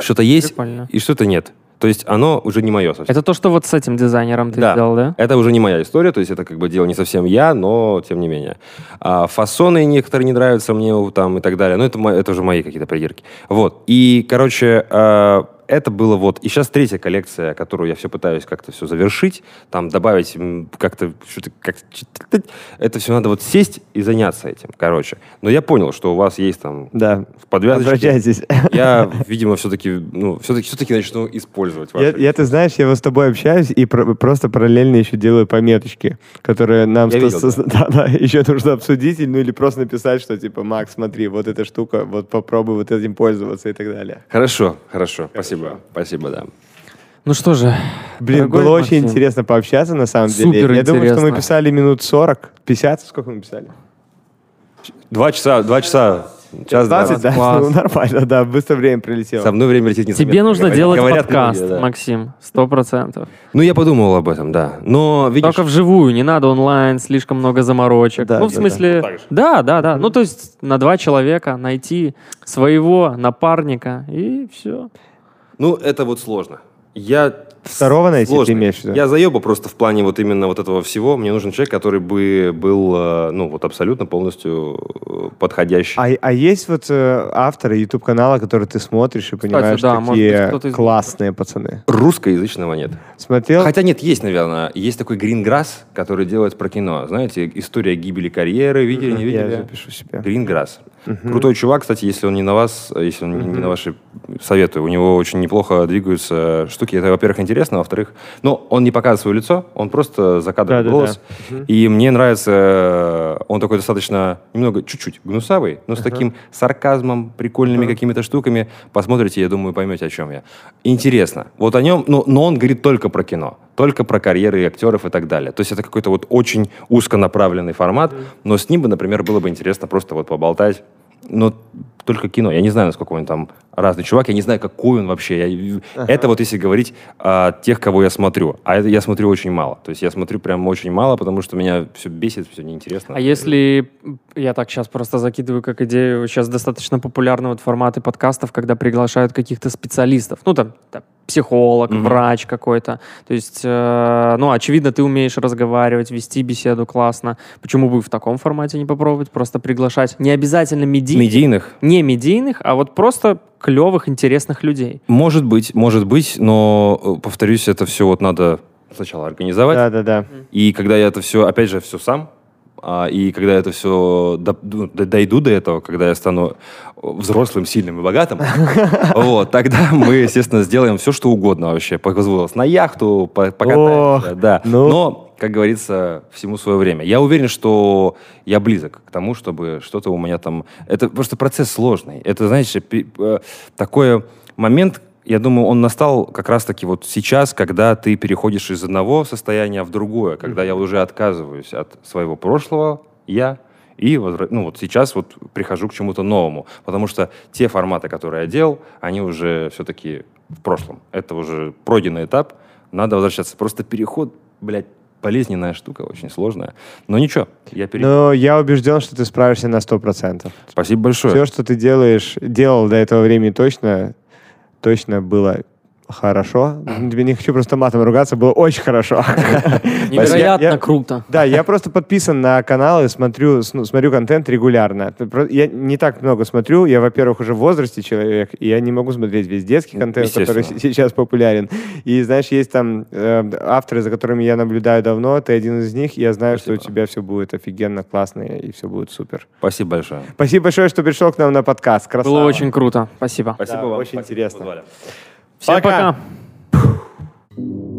что-то есть Прикольно. и что-то нет. То есть оно уже не мое совсем. Это то, что вот с этим дизайнером ты Да. сделал, да? Это уже не моя история, то есть это как бы дело не совсем я, но тем не менее. А фасоны некоторые не нравятся мне там и так далее, но это, это уже мои какие-то придирки. Вот. И, короче, э, это было вот... И сейчас третья коллекция, которую я все пытаюсь как-то все завершить, там добавить как-то что-то... Как, это все надо вот сесть и заняться этим, короче. Но я понял, что у вас есть там Да, в подвязочке. обращайтесь. Я, видимо, все-таки, ну, все-таки, все-таки начну использовать Я, я, ты знаешь, я вот с тобой общаюсь и про- просто параллельно еще делаю пометочки, которые нам Я сто- видел, сос- да, да, еще нужно обсудить, ну или просто написать, что типа, Макс, смотри, вот эта штука, вот попробуй вот этим пользоваться и так далее. Хорошо, хорошо, спасибо, спасибо, да. Ну что же, Блин, Дорогой было Максим. очень интересно пообщаться на самом деле. Супер Я думаю, что мы интересно. писали минут 40, 50, сколько мы писали? Два часа, два часа, час 20, да? Класс. Ну, нормально, да, быстро время прилетело. Со мной время летит незаметно. тебе нужно Говорят- делать говорят подкаст, многие, да. Максим, сто процентов. Ну, я подумал об этом, да. Но, видишь, Только вживую, не надо онлайн, слишком много заморочек. Да, ну, в да, смысле, да. Да, да, да. Ну, то есть на два человека найти своего напарника и все. Ну, это вот сложно. Я Второго найти, сложно. ты имеешь в виду? Я заеба просто в плане вот именно вот этого всего. Мне нужен человек, который бы был, э, ну, вот абсолютно полностью э, подходящий. А, а есть вот э, авторы YouTube-канала, которые ты смотришь и понимаешь, да, может какие быть, из- классные пацаны? Русскоязычного нет. Смотрел? Хотя нет, есть, наверное. Есть такой Гринграсс, который делает про кино. Знаете, история гибели карьеры. Видели, не Я видели? запишу себе. Гринграсс. Крутой чувак, кстати, если он не на вас, э, если он не на ваши советы, у него очень неплохо двигаются штуки. Это, во-первых, интересно, во-вторых, но он не показывает свое лицо, он просто закадывает Да-да-да. голос. И мне нравится, э, он такой достаточно, немного, чуть-чуть гнусавый, но с таким сарказмом, прикольными какими-то штуками. Посмотрите, я думаю, поймете, о чем я. Интересно. Вот о нем, ну, но он говорит только про кино, только про карьеры актеров и так далее. То есть это какой-то вот очень узконаправленный формат, но с ним бы, например, было бы интересно просто вот поболтать но только кино. Я не знаю, насколько он там разный чувак, я не знаю, какой он вообще. Я- Это вот если говорить о тех, кого я смотрю. А это я смотрю очень мало. То есть я смотрю прям очень мало, потому что меня все бесит, все неинтересно. А если, я так сейчас просто закидываю как идею, сейчас достаточно популярны вот форматы подкастов, когда приглашают каких-то специалистов, ну там, там, психолог, Мгм. врач какой-то. То есть, э, ну, очевидно, ты умеешь разговаривать, вести беседу классно. Почему бы в таком формате не попробовать? Просто приглашать не обязательно медийных, Медийных? не медийных, а вот просто клевых, интересных людей. Может быть, может быть, но, э, повторюсь, это все вот надо сначала организовать. Да, да, да. И когда я это все, опять же, все сам, а, и когда это все дойду до этого, когда я стану взрослым, сильным и богатым, вот, тогда мы, естественно, сделаем все, что угодно вообще. Позволил нас на яхту, по- покатаемся, да. ну. Но, как говорится, всему свое время. Я уверен, что я близок к тому, чтобы что-то у меня там... Это просто процесс сложный. Это, знаешь, пи- э, такой момент, я думаю, он настал как раз-таки вот сейчас, когда ты переходишь из одного состояния в другое, когда я уже отказываюсь от своего прошлого я и ну, вот сейчас вот прихожу к чему-то новому, потому что те форматы, которые я делал, они уже все-таки в прошлом. Это уже пройденный этап, надо возвращаться. Просто переход, блядь, болезненная штука, очень сложная. Но ничего, я пере... Но я убежден, что ты справишься на 100%. Спасибо большое. Все, что ты делаешь, делал до этого времени точно, точно было хорошо. Тебе не хочу просто матом ругаться, было очень хорошо. Невероятно Я- я- круто. Да, я просто подписан на канал и смотрю, ну, смотрю контент регулярно. Я не так много смотрю. Я, во-первых, уже в возрасте человек, и я не могу смотреть весь детский контент, который сейчас популярен. И, знаешь, есть там э, авторы, за которыми я наблюдаю давно, ты один из них, и я знаю, что у тебя все будет офигенно, классно, и все будет супер. Спасибо большое. Спасибо большое, что пришел к нам на подкаст. Красава. Было очень круто. Спасибо. Спасибо Да, вам. очень Спасибо, интересно. позвали. Vem pra cá. cá.